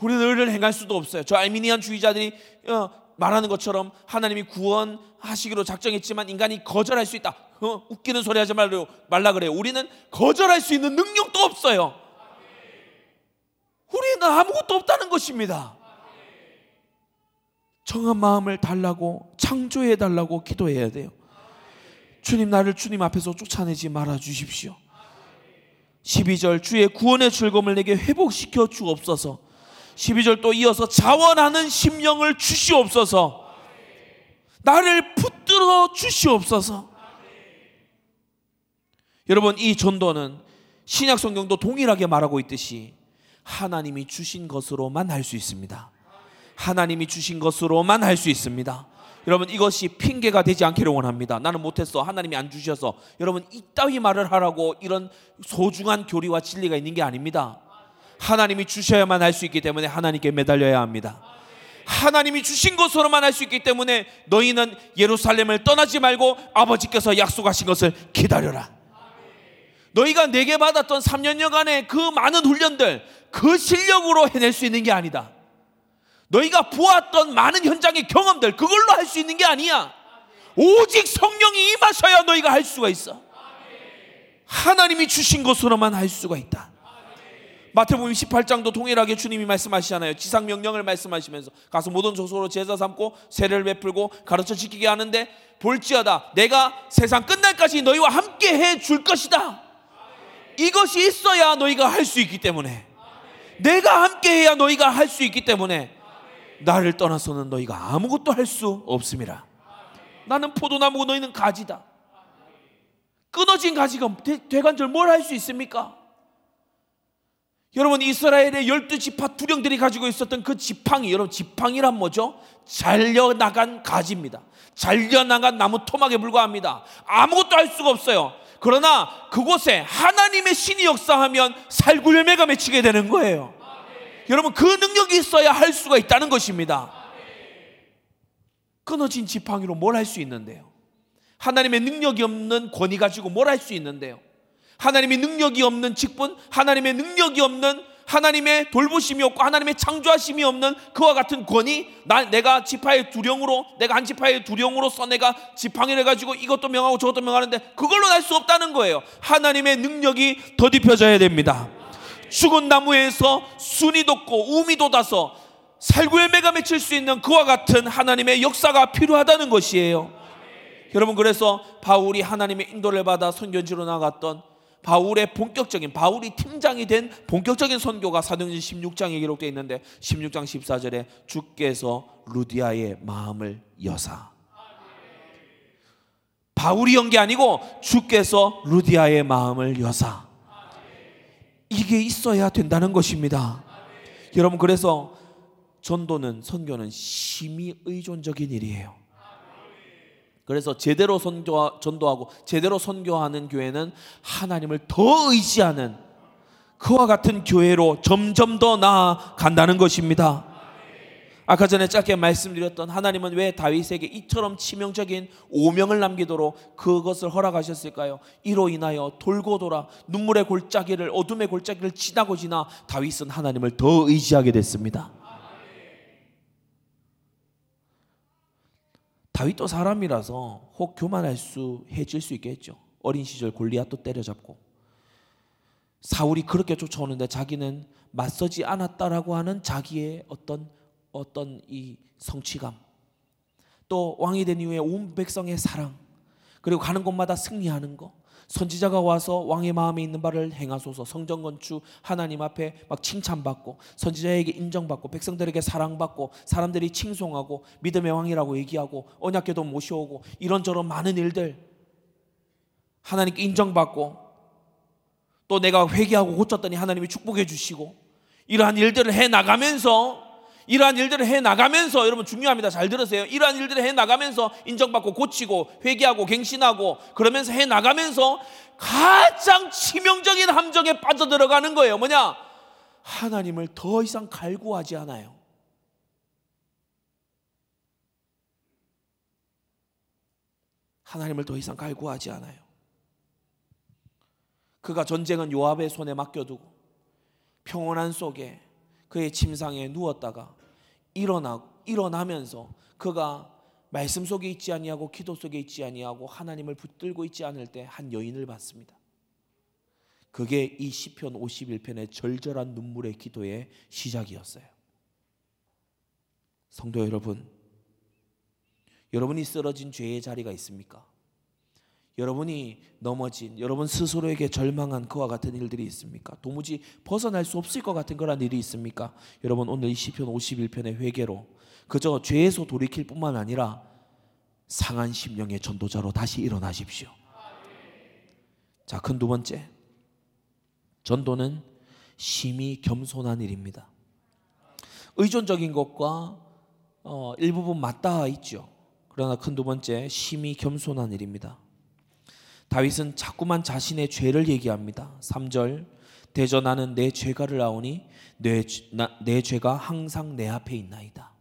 우리는 의를 행할 수도 없어요. 저 알미니안 주의자들이 어, 말하는 것처럼 하나님이 구원하시기로 작정했지만 인간이 거절할 수 있다. 어, 웃기는 소리 하지 말라, 말라 그래요. 우리는 거절할 수 있는 능력도 없어요. 우리는 아무것도 없다는 것입니다. 정한 마음을 달라고 창조해 달라고 기도해야 돼요. 주님 나를 주님 앞에서 쫓아내지 말아 주십시오. 12절 주의 구원의 즐거움을 내게 회복시켜 주옵소서. 12절 또 이어서 자원하는 심령을 주시옵소서. 나를 붙들어 주시옵소서. 여러분 이 전도는 신약 성경도 동일하게 말하고 있듯이 하나님이 주신 것으로만 할 수 있습니다. 하나님이 주신 것으로만 할 수 있습니다. 여러분 이것이 핑계가 되지 않기를 원합니다. 나는 못했어. 하나님이 안 주셔서. 여러분 이따위 말을 하라고 이런 소중한 교리와 진리가 있는 게 아닙니다. 하나님이 주셔야만 할 수 있기 때문에 하나님께 매달려야 합니다. 하나님이 주신 것으로만 할 수 있기 때문에 너희는 예루살렘을 떠나지 말고 아버지께서 약속하신 것을 기다려라. 너희가 내게 받았던 3년여간의 그 많은 훈련들 그 실력으로 해낼 수 있는 게 아니다. 너희가 보았던 많은 현장의 경험들 그걸로 할 수 있는 게 아니야. 오직 성령이 임하셔야 너희가 할 수가 있어. 하나님이 주신 것으로만 할 수가 있다. 마태복음 18장도 동일하게 주님이 말씀하시잖아요. 지상 명령을 말씀하시면서 가서 모든 족속으로 제자 삼고 세례를 베풀고 가르쳐 지키게 하는데 볼지어다 내가 세상 끝날까지 너희와 함께 해 줄 것이다. 이것이 있어야 너희가 할 수 있기 때문에 내가 함께 해야 너희가 할 수 있기 때문에 나를 떠나서는 너희가 아무것도 할 수 없습니다. 나는 포도나무고 너희는 가지다. 끊어진 가지가 대관절 뭘 할 수 있습니까? 여러분 이스라엘의 열두 지파 두령들이 가지고 있었던 그 지팡이 여러분 지팡이란 뭐죠? 잘려나간 가지입니다. 잘려나간 나무 토막에 불과합니다. 아무것도 할 수가 없어요. 그러나 그곳에 하나님의 신이 역사하면 살구 열매가 맺히게 되는 거예요. 여러분 그 능력이 있어야 할 수가 있다는 것입니다. 끊어진 지팡이로 뭘 할 수 있는데요? 하나님의 능력이 없는 권위 가지고 뭘 할 수 있는데요? 하나님의 능력이 없는 직분, 하나님의 능력이 없는 하나님의 돌보심이 없고 하나님의 창조하심이 없는 그와 같은 권위, 나, 내가 지파의 두령으로, 내가 한 지파의 두령으로서 내가 지팡이를 가지고 이것도 명하고 저것도 명하는데 그걸로 날 수 없다는 거예요. 하나님의 능력이 더딥혀져야 됩니다. 죽은 나무에서 순이 돋고 우미 돋아서 살구의 매가 맺힐 수 있는 그와 같은 하나님의 역사가 필요하다는 것이에요. 여러분 그래서 바울이 하나님의 인도를 받아 선교지로 나갔던 바울의 본격적인 바울이 팀장이 된 본격적인 선교가 사도행전 16장에 기록되어 있는데 16장 14절에 주께서 루디아의 마음을 여사 바울이 연 게 아니고 주께서 루디아의 마음을 여사 이게 있어야 된다는 것입니다. 여러분 그래서 전도는 선교는 심히 의존적인 일이에요. 그래서 제대로 선교 전도하고 제대로 선교하는 교회는 하나님을 더 의지하는 그와 같은 교회로 점점 더 나아간다는 것입니다. 아까 전에 짧게 말씀드렸던 하나님은 왜 다윗에게 이처럼 치명적인 오명을 남기도록 그것을 허락하셨을까요? 이로 인하여 돌고 돌아 눈물의 골짜기를 어둠의 골짜기를 지나고 지나 다윗은 하나님을 더 의지하게 됐습니다. 다윗도 사람이라서 혹 교만할 수 해질 수 있겠죠. 어린 시절 골리앗도 때려잡고 사울이 그렇게 쫓아오는데 자기는 맞서지 않았다라고 하는 자기의 어떤 어떤 이 성취감. 또 왕이 된 이후에 온 백성의 사랑 그리고 가는 곳마다 승리하는 거. 선지자가 와서 왕의 마음에 있는 바를 행하소서. 성전 건축 하나님 앞에 막 칭찬받고 선지자에게 인정받고 백성들에게 사랑받고 사람들이 칭송하고 믿음의 왕이라고 얘기하고 언약궤도 모셔오고 이런저런 많은 일들. 하나님께 인정받고 또 내가 회개하고 고쳤더니 하나님이 축복해 주시고 이러한 일들을 해 나가면서 이러한 일들을 해 나가면서 여러분 중요합니다. 잘 들으세요. 이러한 일들을 해 나가면서 인정받고 고치고 회개하고 갱신하고 그러면서 해 나가면서 가장 치명적인 함정에 빠져들어가는 거예요. 뭐냐? 하나님을 더 이상 갈구하지 않아요. 하나님을 더 이상 갈구하지 않아요. 그가 전쟁은 요압의 손에 맡겨두고 평온한 속에 그의 침상에 누웠다가 일어나 일어나면서 그가 말씀 속에 있지 아니하고 기도 속에 있지 아니하고 하나님을 붙들고 있지 않을 때 한 여인을 봤습니다. 그게 이 시편 51편의 절절한 눈물의 기도의 시작이었어요. 성도 여러분, 여러분이 쓰러진 죄의 자리가 있습니까? 여러분이 넘어진 여러분 스스로에게 절망한 그와 같은 일들이 있습니까? 도무지 벗어날 수 없을 것 같은 그런 일이 있습니까? 여러분 오늘 이 시편 51편의 회개로 그저 죄에서 돌이킬 뿐만 아니라 상한 심령의 전도자로 다시 일어나십시오. 자, 큰 두 번째. 전도는 심히 겸손한 일입니다. 의존적인 것과 어, 일부분 맞닿아 있죠. 그러나 큰 두 번째, 심히 겸손한 일입니다. 다윗은 자꾸만 자신의 죄를 얘기합니다. 3절 대저 나는 내 죄가를 아오니 내, 나, 내 죄가 항상 내 앞에 있나이다.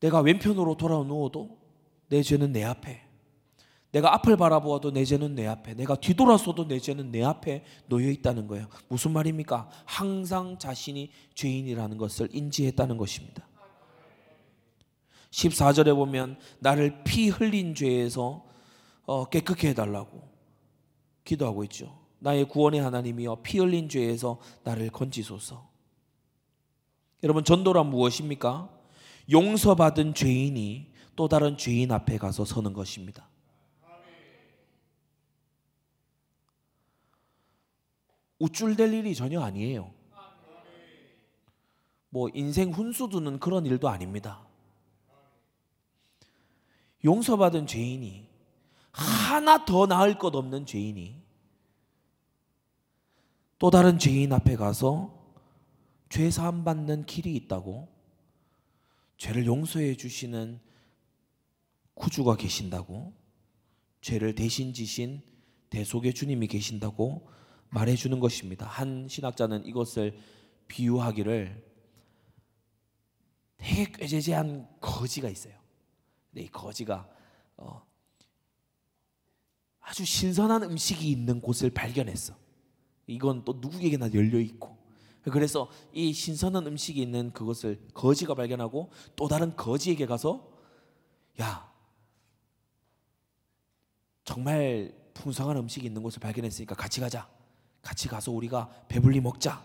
내가 왼편으로 돌아 누워도 내 죄는 내 앞에 내가 앞을 바라보아도 내 죄는 내 앞에 내가 뒤돌아서도 내 죄는 내 앞에 놓여 있다는 거예요. 무슨 말입니까? 항상 자신이 죄인이라는 것을 인지했다는 것입니다. 14절에 보면 나를 피 흘린 죄에서 어, 깨끗게 해달라고 기도하고 있죠. 나의 구원의 하나님이여 피 흘린 죄에서 나를 건지소서. 여러분 전도란 무엇입니까? 용서받은 죄인이 또 다른 죄인 앞에 가서 서는 것입니다. 우쭐될 일이 전혀 아니에요. 뭐 인생 훈수 두는 그런 일도 아닙니다. 용서받은 죄인이 하나 더 나을 것 없는 죄인이 또 다른 죄인 앞에 가서 죄 사함 받는 길이 있다고 죄를 용서해 주시는 구주가 계신다고 죄를 대신 지신 대속의 주님이 계신다고 말해 주는 것입니다. 한 신학자는 이것을 비유하기를 되게 꾀죄죄한 거지가 있어요. 근데 이 거지가 어, 아주 신선한 음식이 있는 곳을 발견했어. 이건 또 누구에게나 열려 있고. 그래서 이 신선한 음식이 있는 그것을 거지가 발견하고 또 다른 거지에게 가서 야 정말 풍성한 음식이 있는 곳을 발견했으니까 같이 가자. 같이 가서 우리가 배불리 먹자.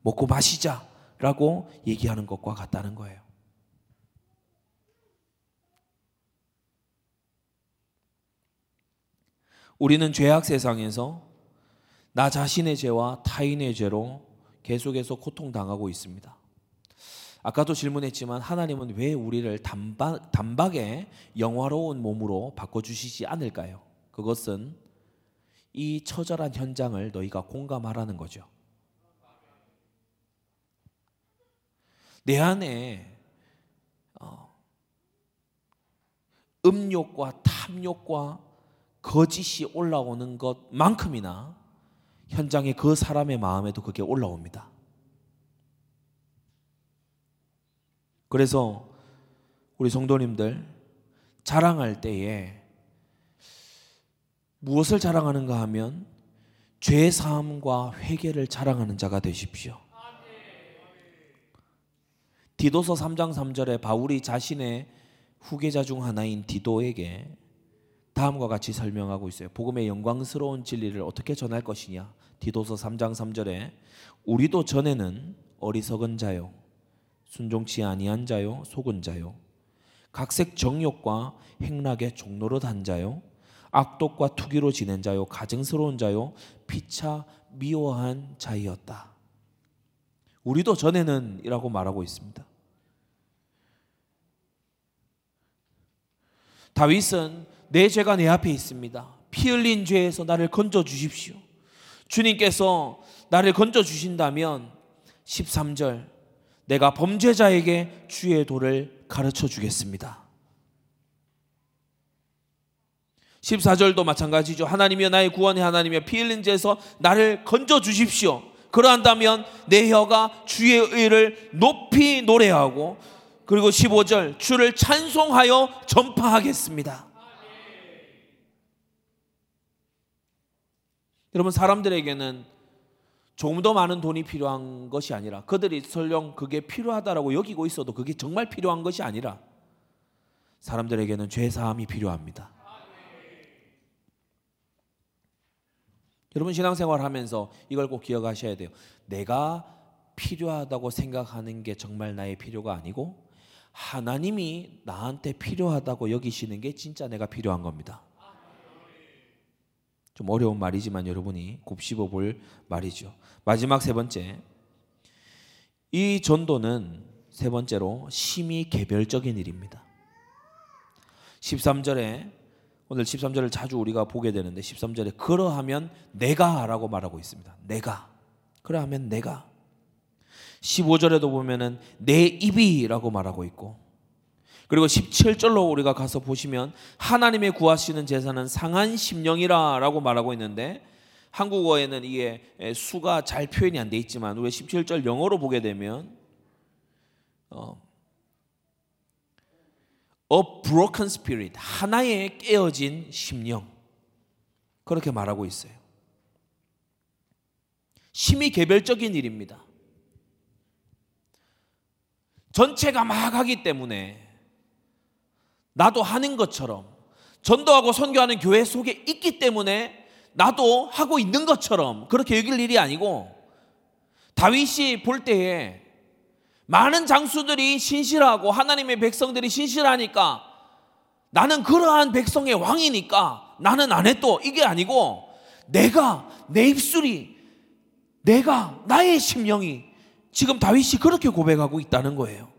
먹고 마시자. 라고 얘기하는 것과 같다는 거예요. 우리는 죄악 세상에서 나 자신의 죄와 타인의 죄로 계속해서 고통당하고 있습니다. 아까도 질문했지만 하나님은 왜 우리를 단박, 단박에 영화로운 몸으로 바꿔주시지 않을까요? 그것은 이 처절한 현장을 너희가 공감하라는 거죠. 내 안에 어, 음욕과 탐욕과 거짓이 올라오는 것만큼이나 현장에 그 사람의 마음에도 그게 올라옵니다. 그래서 우리 성도님들 자랑할 때에 무엇을 자랑하는가 하면 죄 사함과 회개를 자랑하는 자가 되십시오. 디도서 3장 3절에 바울이 자신의 후계자 중 하나인 디도에게 다음과 같이 설명하고 있어요. 복음의 영광스러운 진리를 어떻게 전할 것이냐? 디도서 3장 3절에 우리도 전에는 어리석은 자요 순종치 아니한 자요 속은 자요 각색 정욕과 행락의 종로로 단 자요 악독과 투기로 지낸 자요 가증스러운 자요 피차 미워한 자이었다. 우리도 전에는 이라고 말하고 있습니다. 다윗은 내 죄가 내 앞에 있습니다. 피 흘린 죄에서 나를 건져 주십시오. 주님께서 나를 건져 주신다면 13절 내가 범죄자에게 주의 도를 가르쳐 주겠습니다. 14절도 마찬가지죠. 하나님이여 나의 구원의 하나님이여 피 흘린 죄에서 나를 건져 주십시오. 그러한다면 내 혀가 주의 의를 높이 노래하고 그리고 15절 주를 찬송하여 전파하겠습니다. 여러분 사람들에게는 조금 더 많은 돈이 필요한 것이 아니라 그들이 설령 그게 필요하다라고 여기고 있어도 그게 정말 필요한 것이 아니라 사람들에게는 죄 사함이 필요합니다. 여러분 신앙생활 하면서 이걸 꼭 기억하셔야 돼요. 내가 필요하다고 생각하는 게 정말 나의 필요가 아니고 하나님이 나한테 필요하다고 여기시는 게 진짜 내가 필요한 겁니다. 좀 어려운 말이지만 여러분이 곱씹어 볼 말이죠. 마지막 세 번째. 이 전도는 세 번째로 심히 개별적인 일입니다. 13절에 오늘 13절을 자주 우리가 보게 되는데 13절에 그러하면 내가라고 말하고 있습니다. 내가. 그러하면 내가. 15절에도 보면은 내 입이라고 말하고 있고 그리고 17절로 우리가 가서 보시면 하나님의 구하시는 제사는 상한 심령이라라고 말하고 있는데 한국어에는 이게 수가 잘 표현이 안 돼 있지만 우리 17절 영어로 보게 되면 어, a broken spirit 하나의 깨어진 심령 그렇게 말하고 있어요. 심히 개별적인 일입니다. 전체가 막 하기 때문에 나도 하는 것처럼 전도하고 선교하는 교회 속에 있기 때문에 나도 하고 있는 것처럼 그렇게 여길 일이 아니고 다윗이 볼 때에 많은 장수들이 신실하고 하나님의 백성들이 신실하니까 나는 그러한 백성의 왕이니까 나는 안 해도 이게 아니고 내가 내 입술이 내가 나의 심령이 지금 다윗이 그렇게 고백하고 있다는 거예요.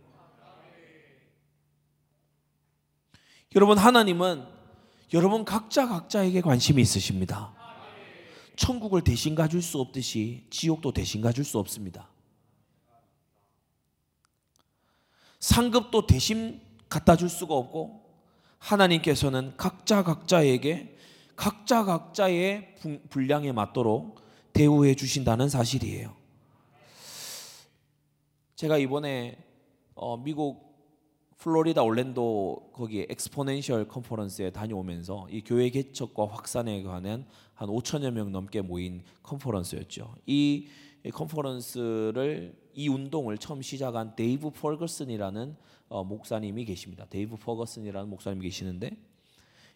여러분 하나님은 여러분 각자 각자에게 관심이 있으십니다. 천국을 대신 가줄 수 없듯이 지옥도 대신 가줄 수 없습니다. 상급도 대신 갖다 줄 수가 없고 하나님께서는 각자 각자에게 각자 각자의 분량에 맞도록 대우해 주신다는 사실이에요. 제가 이번에 어, 미국 플로리다 올랜도 거기 Exponential Conference에 다녀오면서 이 교회 개척과 확산에 관한 한 5천여 명 넘게 모인 컨퍼런스였죠. 이 컨퍼런스를 이 운동을 처음 시작한 데이브 퍼거슨이라는 어, 목사님이 계십니다. 데이브 퍼거슨이라는 목사님이 계시는데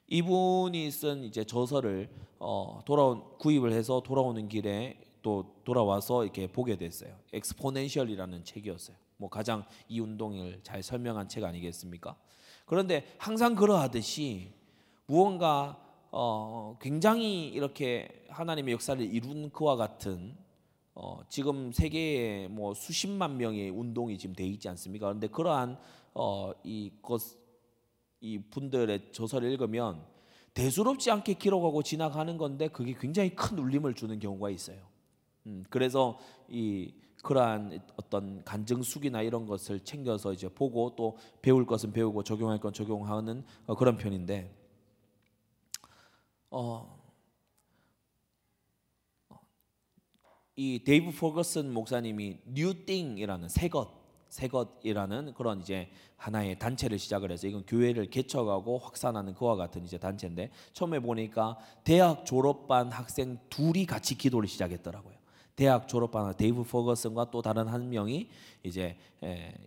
이분이 쓴 이제 저서를 어, 돌아온 구입을 해서 돌아오는 길에 또 돌아와서 이렇게 보게 됐어요. 엑스포넨셜이라는 책이었어요. 뭐 가장 이 운동을 잘 설명한 책 아니겠습니까? 그런데 항상 그러하듯이 무언가 어, 굉장히 이렇게 하나님의 역사를 이룬 그와 같은 어, 지금 세계에 뭐 수십만 명의 운동이 지금 돼 있지 않습니까? 그런데 그러한 어, 이것 이 분들의 저서를 읽으면 대수롭지 않게 기록하고 지나가는 건데 그게 굉장히 큰 울림을 주는 경우가 있어요. 음, 그래서 이 그러한 어떤 간증 수기나 이런 것을 챙겨서 이제 보고 또 배울 것은 배우고 적용할 건 적용하는 어, 그런 편인데 어, 이 데이브 포거슨 목사님이 NewThing이라는 새것 새것이라는 그런 이제 하나의 단체를 시작을 해서 이건 교회를 개척하고 확산하는 그와 같은 이제 단체인데 처음에 보니까 대학 졸업반 학생 둘이 같이 기도를 시작했더라고요. 대학 졸업한 데이브 포거슨과 또 다른 한 명이 이제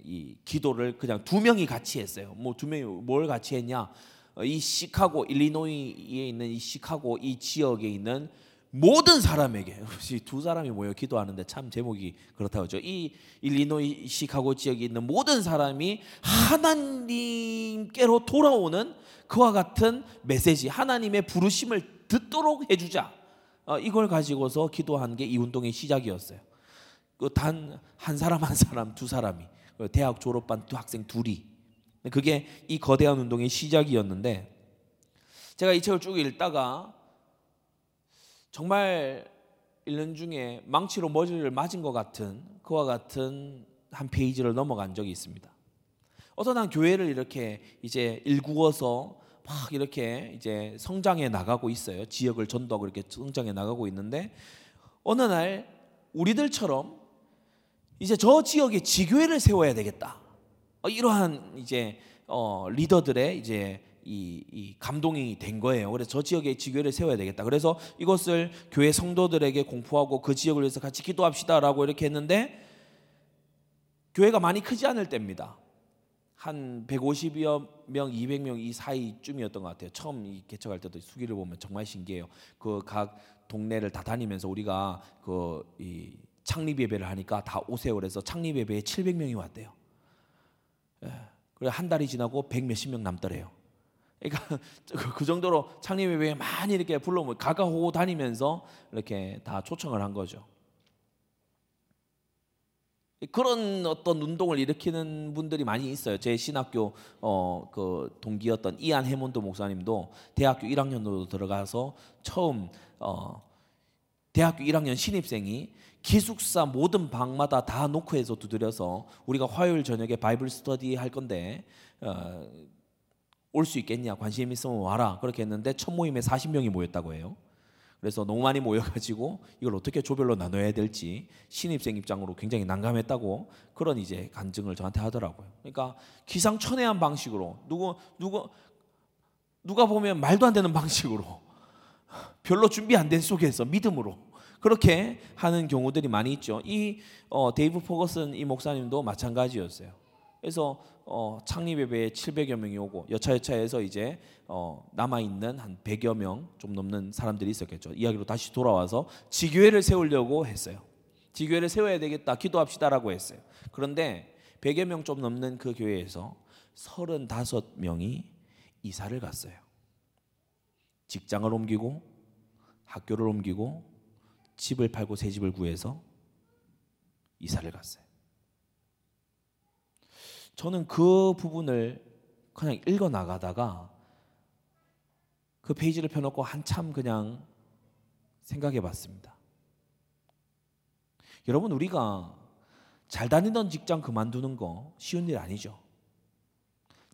이 기도를 그냥 두 명이 같이 했어요. 뭐 두 명이 뭘 같이 했냐? 어, 이 시카고 일리노이에 있는 이 시카고 이 지역에 있는 모든 사람에게 <laughs> 두 사람이 모여 기도하는데 참 제목이 그렇다고 하죠. 이 일리노이 시카고 지역에 있는 모든 사람이 하나님께로 돌아오는 그와 같은 메시지, 하나님의 부르심을 듣도록 해주자. 어, 이걸 가지고서 기도한 게 이 운동의 시작이었어요. 그단한 사람 한 사람 두 사람이 그 대학 졸업반 두 학생 둘이 그게 이 거대한 운동의 시작이었는데 제가 이 책을 쭉 읽다가 정말 읽는 중에 망치로 머리를 맞은 것 같은 그와 같은 한 페이지를 넘어간 적이 있습니다. 어떤 한 교회를 이렇게 이제 일구어서 막 이렇게 이제 성장해 나가고 있어요. 지역을 전도하고 이렇게 성장해 나가고 있는데 어느 날 우리들처럼 이제 저 지역에 지교회를 세워야 되겠다. 어, 이러한 이제 어, 리더들의 이제 이, 이, 감동이 된 거예요. 그래서 저 지역에 지교회를 세워야 되겠다. 그래서 이것을 교회 성도들에게 공포하고 그 지역을 위해서 같이 기도합시다라고 이렇게 했는데 교회가 많이 크지 않을 때입니다. 한 150여 명, 200명 이 사이쯤이었던 것 같아요. 처음 이 개척할 때도 수기를 보면 정말 신기해요. 그 각 동네를 다 다니면서 우리가 그이 창립 예배를 하니까 다 오세요. 그래서 창립 예배에 700명이 왔대요. 예. 그래 한 달이 지나고 100 몇십 명 남더래요. 그러니까 <laughs> 그 정도로 창립 예배에 많이 이렇게 불러 가가호호 다니면서 이렇게 다 초청을 한 거죠. 그런 어떤 운동을 일으키는 분들이 많이 있어요. 제 신학교 어, 그 동기였던 이안 해몬드 목사님도 대학교 1학년으로 들어가서 처음 어, 대학교 1학년 신입생이 기숙사 모든 방마다 다 노크해서 두드려서 우리가 화요일 저녁에 바이블 스터디 할 건데 어, 올 수 있겠냐 관심 있으면 와라 그렇게 했는데 첫 모임에 40명이 모였다고 해요. 그래서 너무 많이 모여가지고 이걸 어떻게 조별로 나눠야 될지 신입생 입장으로 굉장히 난감했다고 그런 이제 간증을 저한테 하더라고요. 그러니까 기상천외한 방식으로 누구 누구 누가 보면 말도 안 되는 방식으로 <laughs> 별로 준비 안 된 속에서 믿음으로 그렇게 하는 경우들이 많이 있죠. 이 어, 데이브 포거슨 이 목사님도 마찬가지였어요. 그래서 어, 창립 예배에 700여 명이 오고 여차여차해서 이제 어, 남아 있는 한 100여 명 좀 넘는 사람들이 있었겠죠. 이야기로 다시 돌아와서 지교회를 세우려고 했어요. 지교회를 세워야 되겠다. 기도합시다라고 했어요. 그런데 100여 명 좀 넘는 그 교회에서 35명이 이사를 갔어요. 직장을 옮기고 학교를 옮기고 집을 팔고 새 집을 구해서 이사를 갔어요. 저는 그 부분을 그냥 읽어 나가다가 그 페이지를 펴놓고 한참 그냥 생각해 봤습니다. 여러분, 우리가 잘 다니던 직장 그만두는 거 쉬운 일 아니죠.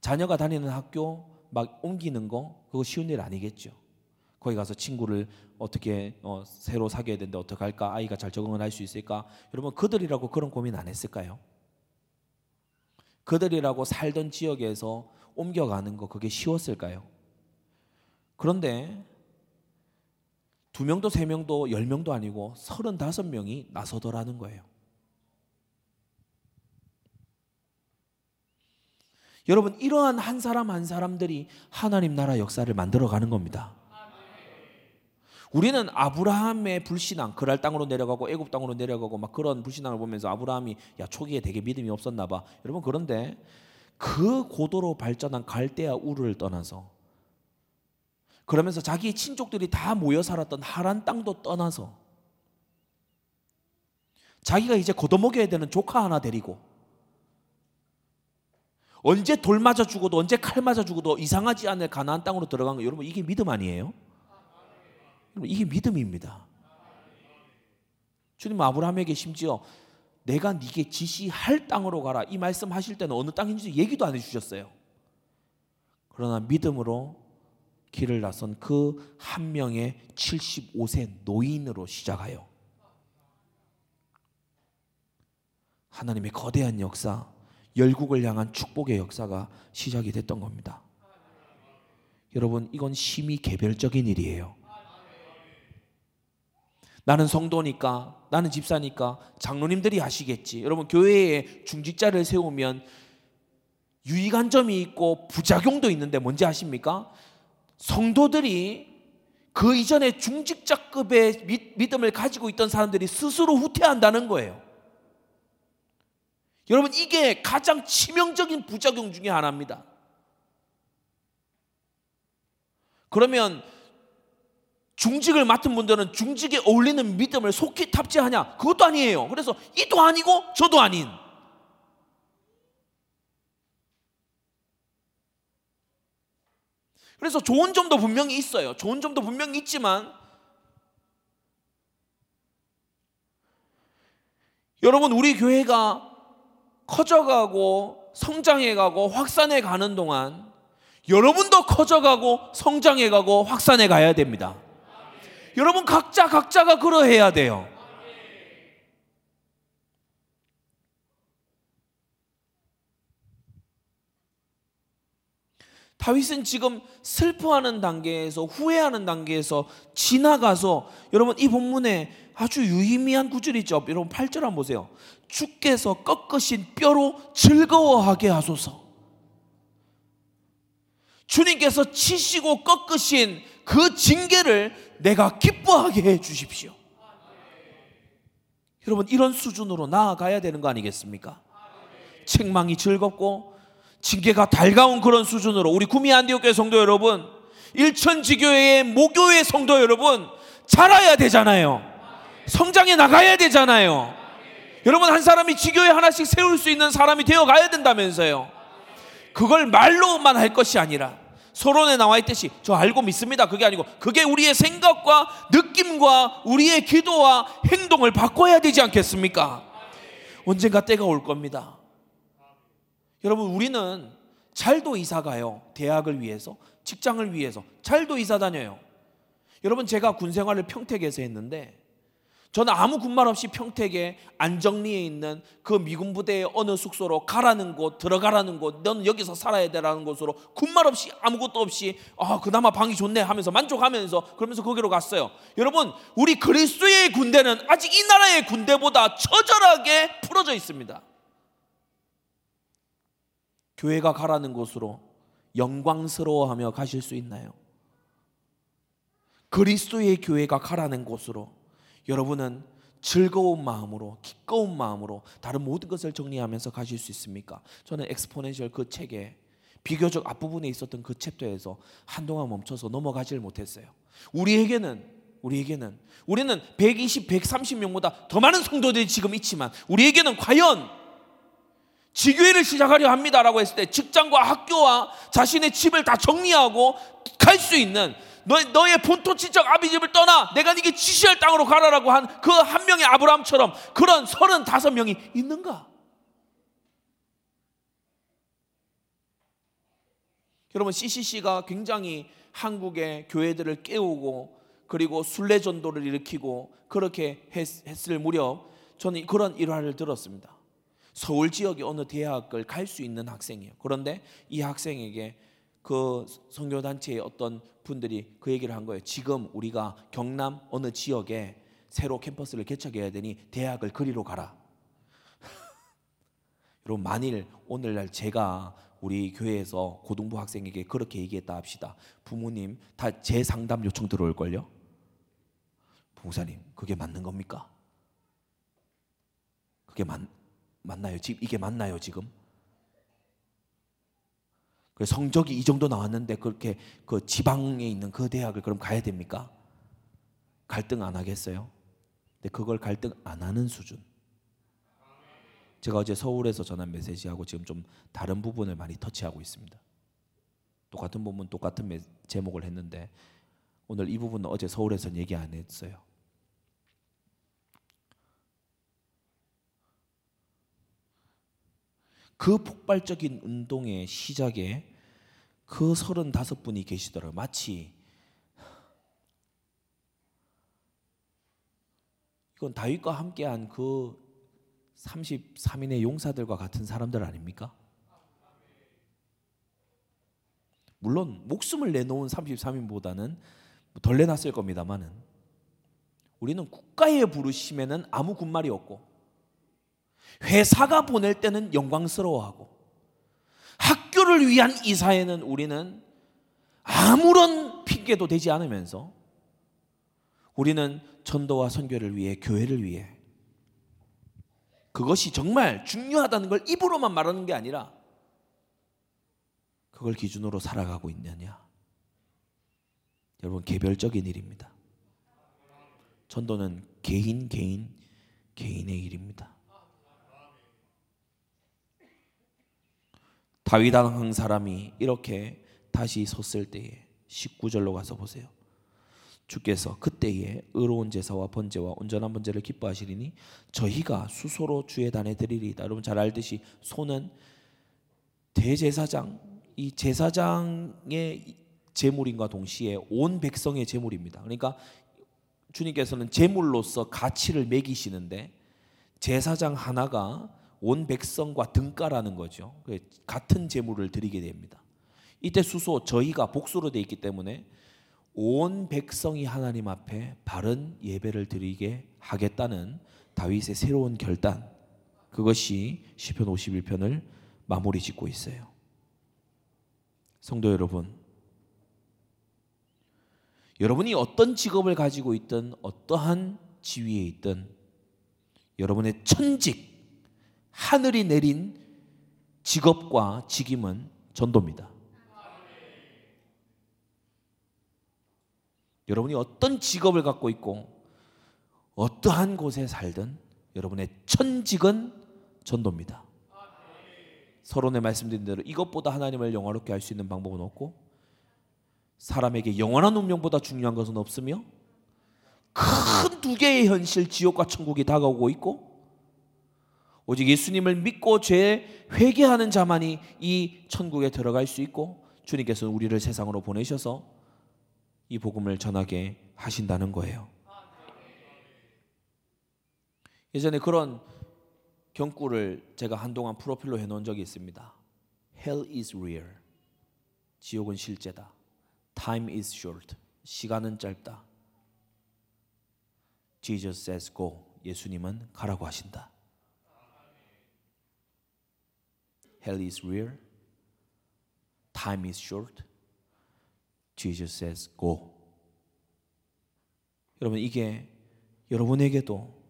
자녀가 다니는 학교 막 옮기는 거 그거 쉬운 일 아니겠죠. 거기 가서 친구를 어떻게 어, 새로 사귀어야 되는데 어떻게 할까? 아이가 잘 적응을 할 수 있을까? 여러분 그들이라고 그런 고민 안 했을까요? 그들이라고 살던 지역에서 옮겨가는 거 그게 쉬웠을까요? 그런데 두 명도 세 명도 열 명도 아니고 서른다섯 명이 나서더라는 거예요. 여러분 이러한 한 사람 한 사람들이 하나님 나라 역사를 만들어 가는 겁니다. 우리는 아브라함의 불신앙, 그랄 땅으로 내려가고 애굽 땅으로 내려가고 막 그런 불신앙을 보면서 아브라함이 야 초기에 되게 믿음이 없었나 봐. 여러분 그런데 그 고도로 발전한 갈대아 우르를 떠나서 그러면서 자기 친족들이 다 모여 살았던 하란 땅도 떠나서 자기가 이제 걷어먹여야 되는 조카 하나 데리고 언제 돌 맞아 죽어도 언제 칼 맞아 죽어도 이상하지 않을 가나안 땅으로 들어간 거 여러분 이게 믿음 아니에요? 이게 믿음입니다. 주님 아브라함에게 심지어 내가 네게 지시할 땅으로 가라 이 말씀하실 때는 어느 땅인지 얘기도 안 해주셨어요. 그러나 믿음으로 길을 나선 그 한 명의 75세 노인으로 시작하여 하나님의 거대한 역사, 열국을 향한 축복의 역사가 시작이 됐던 겁니다. 여러분, 이건 심히 개별적인 일이에요. 나는 성도니까, 나는 집사니까 장로님들이 하시겠지. 여러분, 교회에 중직자를 세우면 유익한 점이 있고 부작용도 있는데 뭔지 아십니까? 성도들이 그 이전에 중직자급의 믿음을 가지고 있던 사람들이 스스로 후퇴한다는 거예요. 여러분, 이게 가장 치명적인 부작용 중의 하나입니다. 그러면 중직을 맡은 분들은 중직에 어울리는 믿음을 속히 탑재하냐? 그것도 아니에요. 그래서 이도 아니고 저도 아닌. 그래서 좋은 점도 분명히 있어요. 좋은 점도 분명히 있지만 여러분 우리 교회가 커져가고 성장해가고 확산해 가는 동안 여러분도 커져가고 성장해가고 확산해 가야 됩니다. 여러분 각자 각자가 그러해야 돼요. 다윗은 지금 슬퍼하는 단계에서 후회하는 단계에서 지나가서 여러분 이 본문에 아주 유의미한 구절이 있죠. 여러분 8절 한번 보세요. 주께서 꺾으신 뼈로 즐거워하게 하소서. 주님께서 치시고 꺾으신 그 징계를 내가 기뻐하게 해 주십시오. 여러분 이런 수준으로 나아가야 되는 거 아니겠습니까? 책망이 즐겁고 징계가 달가운 그런 수준으로 우리 구미 안디옥교회 성도 여러분, 일천지교회의 모교회 성도 여러분 자라야 되잖아요. 성장해 나가야 되잖아요. 여러분 한 사람이 지교회 하나씩 세울 수 있는 사람이 되어 가야 된다면서요. 그걸 말로만 할 것이 아니라 서론에 나와 있듯이 저 알고 믿습니다. 그게 아니고 그게 우리의 생각과 느낌과 우리의 기도와 행동을 바꿔야 되지 않겠습니까? 언젠가 때가 올 겁니다. 여러분 우리는 잘도 이사 가요. 대학을 위해서, 직장을 위해서 잘도 이사 다녀요. 여러분 제가 군 생활을 평택에서 했는데 저는 아무 군말 없이 평택에 안정리에 있는 그 미군 부대의 어느 숙소로 가라는 곳, 들어가라는 곳, 너는 여기서 살아야 되라는 곳으로 군말 없이 아무것도 없이 아 그나마 방이 좋네 하면서 만족하면서 그러면서 거기로 갔어요. 여러분 우리 그리스도의 군대는 아직 이 나라의 군대보다 처절하게 풀어져 있습니다. 교회가 가라는 곳으로 영광스러워하며 가실 수 있나요? 그리스도의 교회가 가라는 곳으로 여러분은 즐거운 마음으로 기꺼운 마음으로 다른 모든 것을 정리하면서 가실 수 있습니까? 저는 엑스포넨셜 그 책에 비교적 앞부분에 있었던 그 챕터에서 한동안 멈춰서 넘어가질 못했어요. 우리에게는 우리에게는 우리는 120, 130명보다 더 많은 성도들이 지금 있지만 우리에게는 과연 지교회를 시작하려 합니다라고 했을 때 직장과 학교와 자신의 집을 다 정리하고 갈 수 있는 너, 너의 본토 친척 아비집을 떠나 내가 네게 지시할 땅으로 가라라고 한 그 한 명의 아브라함처럼 그런 서른다섯 명이 있는가? 여러분 CCC가 굉장히 한국의 교회들을 깨우고 그리고 순례 전도를 일으키고 그렇게 했, 했을 무렵 저는 그런 일화를 들었습니다. 서울 지역의 어느 대학을 갈 수 있는 학생이에요. 그런데 이 학생에게 그 선교 단체의 어떤 분들이 그 얘기를 한 거예요. 지금 우리가 경남 어느 지역에 새로 캠퍼스를 개척해야 되니 대학을 그리로 가라. <laughs> 여러분 만일 오늘날 제가 우리 교회에서 고등부 학생에게 그렇게 얘기했다 합시다. 부모님 다제 상담 요청 들어올 걸요. 봉사님 그게 맞는 겁니까? 그게 맞 맞나요? 지금 이게 맞나요 지금? 그 성적이 이 정도 나왔는데 그렇게 그 지방에 있는 그 대학을 그럼 가야 됩니까? 갈등 안 하겠어요? 근데 그걸 갈등 안 하는 수준. 제가 어제 서울에서 전한 메시지하고 지금 좀 다른 부분을 많이 터치하고 있습니다. 똑같은 부분 똑같은 메, 제목을 했는데 오늘 이 부분은 어제 서울에서는 얘기 안 했어요. 그 폭발적인 운동의 시작에 그 서른다섯 분이 계시더라고요. 마치 이건 다윗과 함께한 그 33인의 용사들과 같은 사람들 아닙니까? 물론 목숨을 내놓은 33인보다는 덜 내놨을 겁니다만은 우리는 국가의 부르심에는 아무 군말이 없고 회사가 보낼 때는 영광스러워하고 학 교를 위한 이사에는 우리는 아무런 핑계도 되지 않으면서 우리는 전도와 선교를 위해 교회를 위해 그것이 정말 중요하다는 걸 입으로만 말하는 게 아니라 그걸 기준으로 살아가고 있느냐. 여러분 개별적인 일입니다. 전도는 개인 개인 개인의 일입니다. 다윗왕 사람이 이렇게 다시 섰을 때에 19절로 가서 보세요. 주께서 그때에 의로운 제사와 번제와 온전한 번제를 기뻐하시리니 저희가 수소로 주의 단에 드리리다. 여러분 잘 알듯이 소는 대제사장 이 제사장의 제물인과 동시에 온 백성의 제물입니다. 그러니까 주님께서는 제물로서 가치를 매기시는데 제사장 하나가 온 백성과 등가라는 거죠. 그 같은 제물을 드리게 됩니다. 이때 수소 저희가 복수로 되어 있기 때문에 온 백성이 하나님 앞에 바른 예배를 드리게 하겠다는 다윗의 새로운 결단 그것이 시편 51편을 마무리 짓고 있어요. 성도 여러분 여러분이 어떤 직업을 가지고 있든 어떠한 지위에 있든 여러분의 천직 하늘이 내린 직업과 직임은 전도입니다. 여러분이 어떤 직업을 갖고 있고 어떠한 곳에 살든 여러분의 천직은 전도입니다. 서론에 말씀드린 대로 이것보다 하나님을 영화롭게 할 수 있는 방법은 없고 사람에게 영원한 운명보다 중요한 것은 없으며 큰 두 개의 현실 지옥과 천국이 다가오고 있고 오직 예수님을 믿고 죄 회개하는 자만이 이 천국에 들어갈 수 있고 주님께서는 우리를 세상으로 보내셔서 이 복음을 전하게 하신다는 거예요. 예전에 그런 경구를 제가 한동안 프로필로 해놓은 적이 있습니다. Hell is real. 지옥은 실제다. Time is short. 시간은 짧다. Jesus says go. 예수님은 가라고 하신다. Hell is real. Time is short. Jesus says go. 여러분 이게 여러분에게도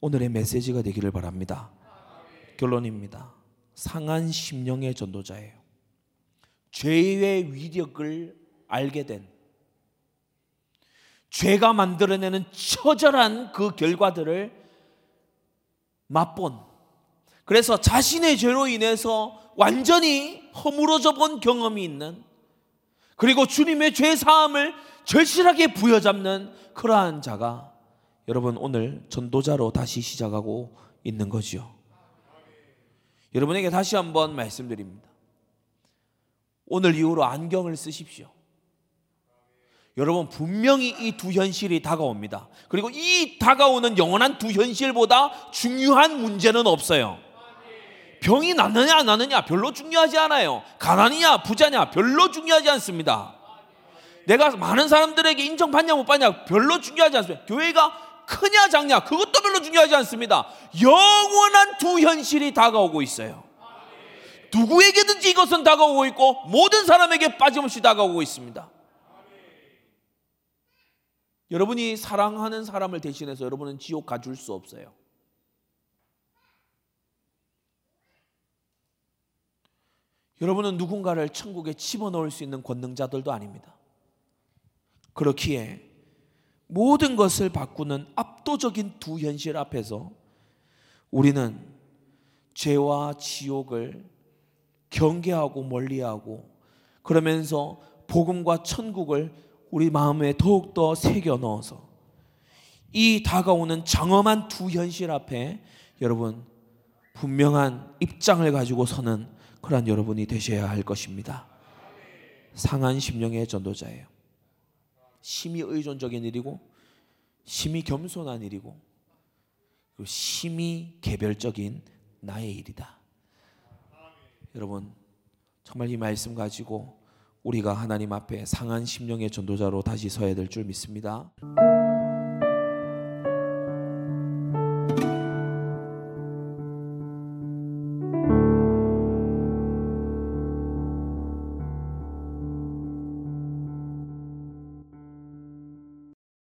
오늘의 메시지가 되기를 바랍니다. 결론입니다. 상한 심령의 전도자예요. 죄의 위력을 알게 된 죄가 만들어내는 처절한 그 결과들을 맛본 그래서 자신의 죄로 인해서 완전히 허물어져 본 경험이 있는 그리고 주님의 죄 사함을 절실하게 부여잡는 그러한 자가 여러분 오늘 전도자로 다시 시작하고 있는 거지요. 여러분에게 다시 한번 말씀드립니다. 오늘 이후로 안경을 쓰십시오. 여러분 분명히 이 두 현실이 다가옵니다. 그리고 이 다가오는 영원한 두 현실보다 중요한 문제는 없어요. 병이 낫느냐 안 나느냐 별로 중요하지 않아요. 가난이냐 부자냐 별로 중요하지 않습니다. 내가 많은 사람들에게 인정받냐 못 받냐 별로 중요하지 않습니다. 교회가 크냐 작냐 그것도 별로 중요하지 않습니다. 영원한 두 현실이 다가오고 있어요. 누구에게든지 이것은 다가오고 있고 모든 사람에게 빠짐없이 다가오고 있습니다. 여러분이 사랑하는 사람을 대신해서 여러분은 지옥 가줄 수 없어요. 여러분은 누군가를 천국에 집어넣을 수 있는 권능자들도 아닙니다. 그렇기에 모든 것을 바꾸는 압도적인 두 현실 앞에서 우리는 죄와 지옥을 경계하고 멀리하고 그러면서 복음과 천국을 우리 마음에 더욱더 새겨 넣어서 이 다가오는 장엄한 두 현실 앞에 여러분 분명한 입장을 가지고 서는 그러한 여러분이 되셔야 할 것입니다. 상한 심령의 전도자예요. 심히 의존적인 일이고 심히 겸손한 일이고 심히 개별적인 나의 일이다. 여러분 정말 이 말씀 가지고 우리가 하나님 앞에 상한 심령의 전도자로 다시 서야 될 줄 믿습니다.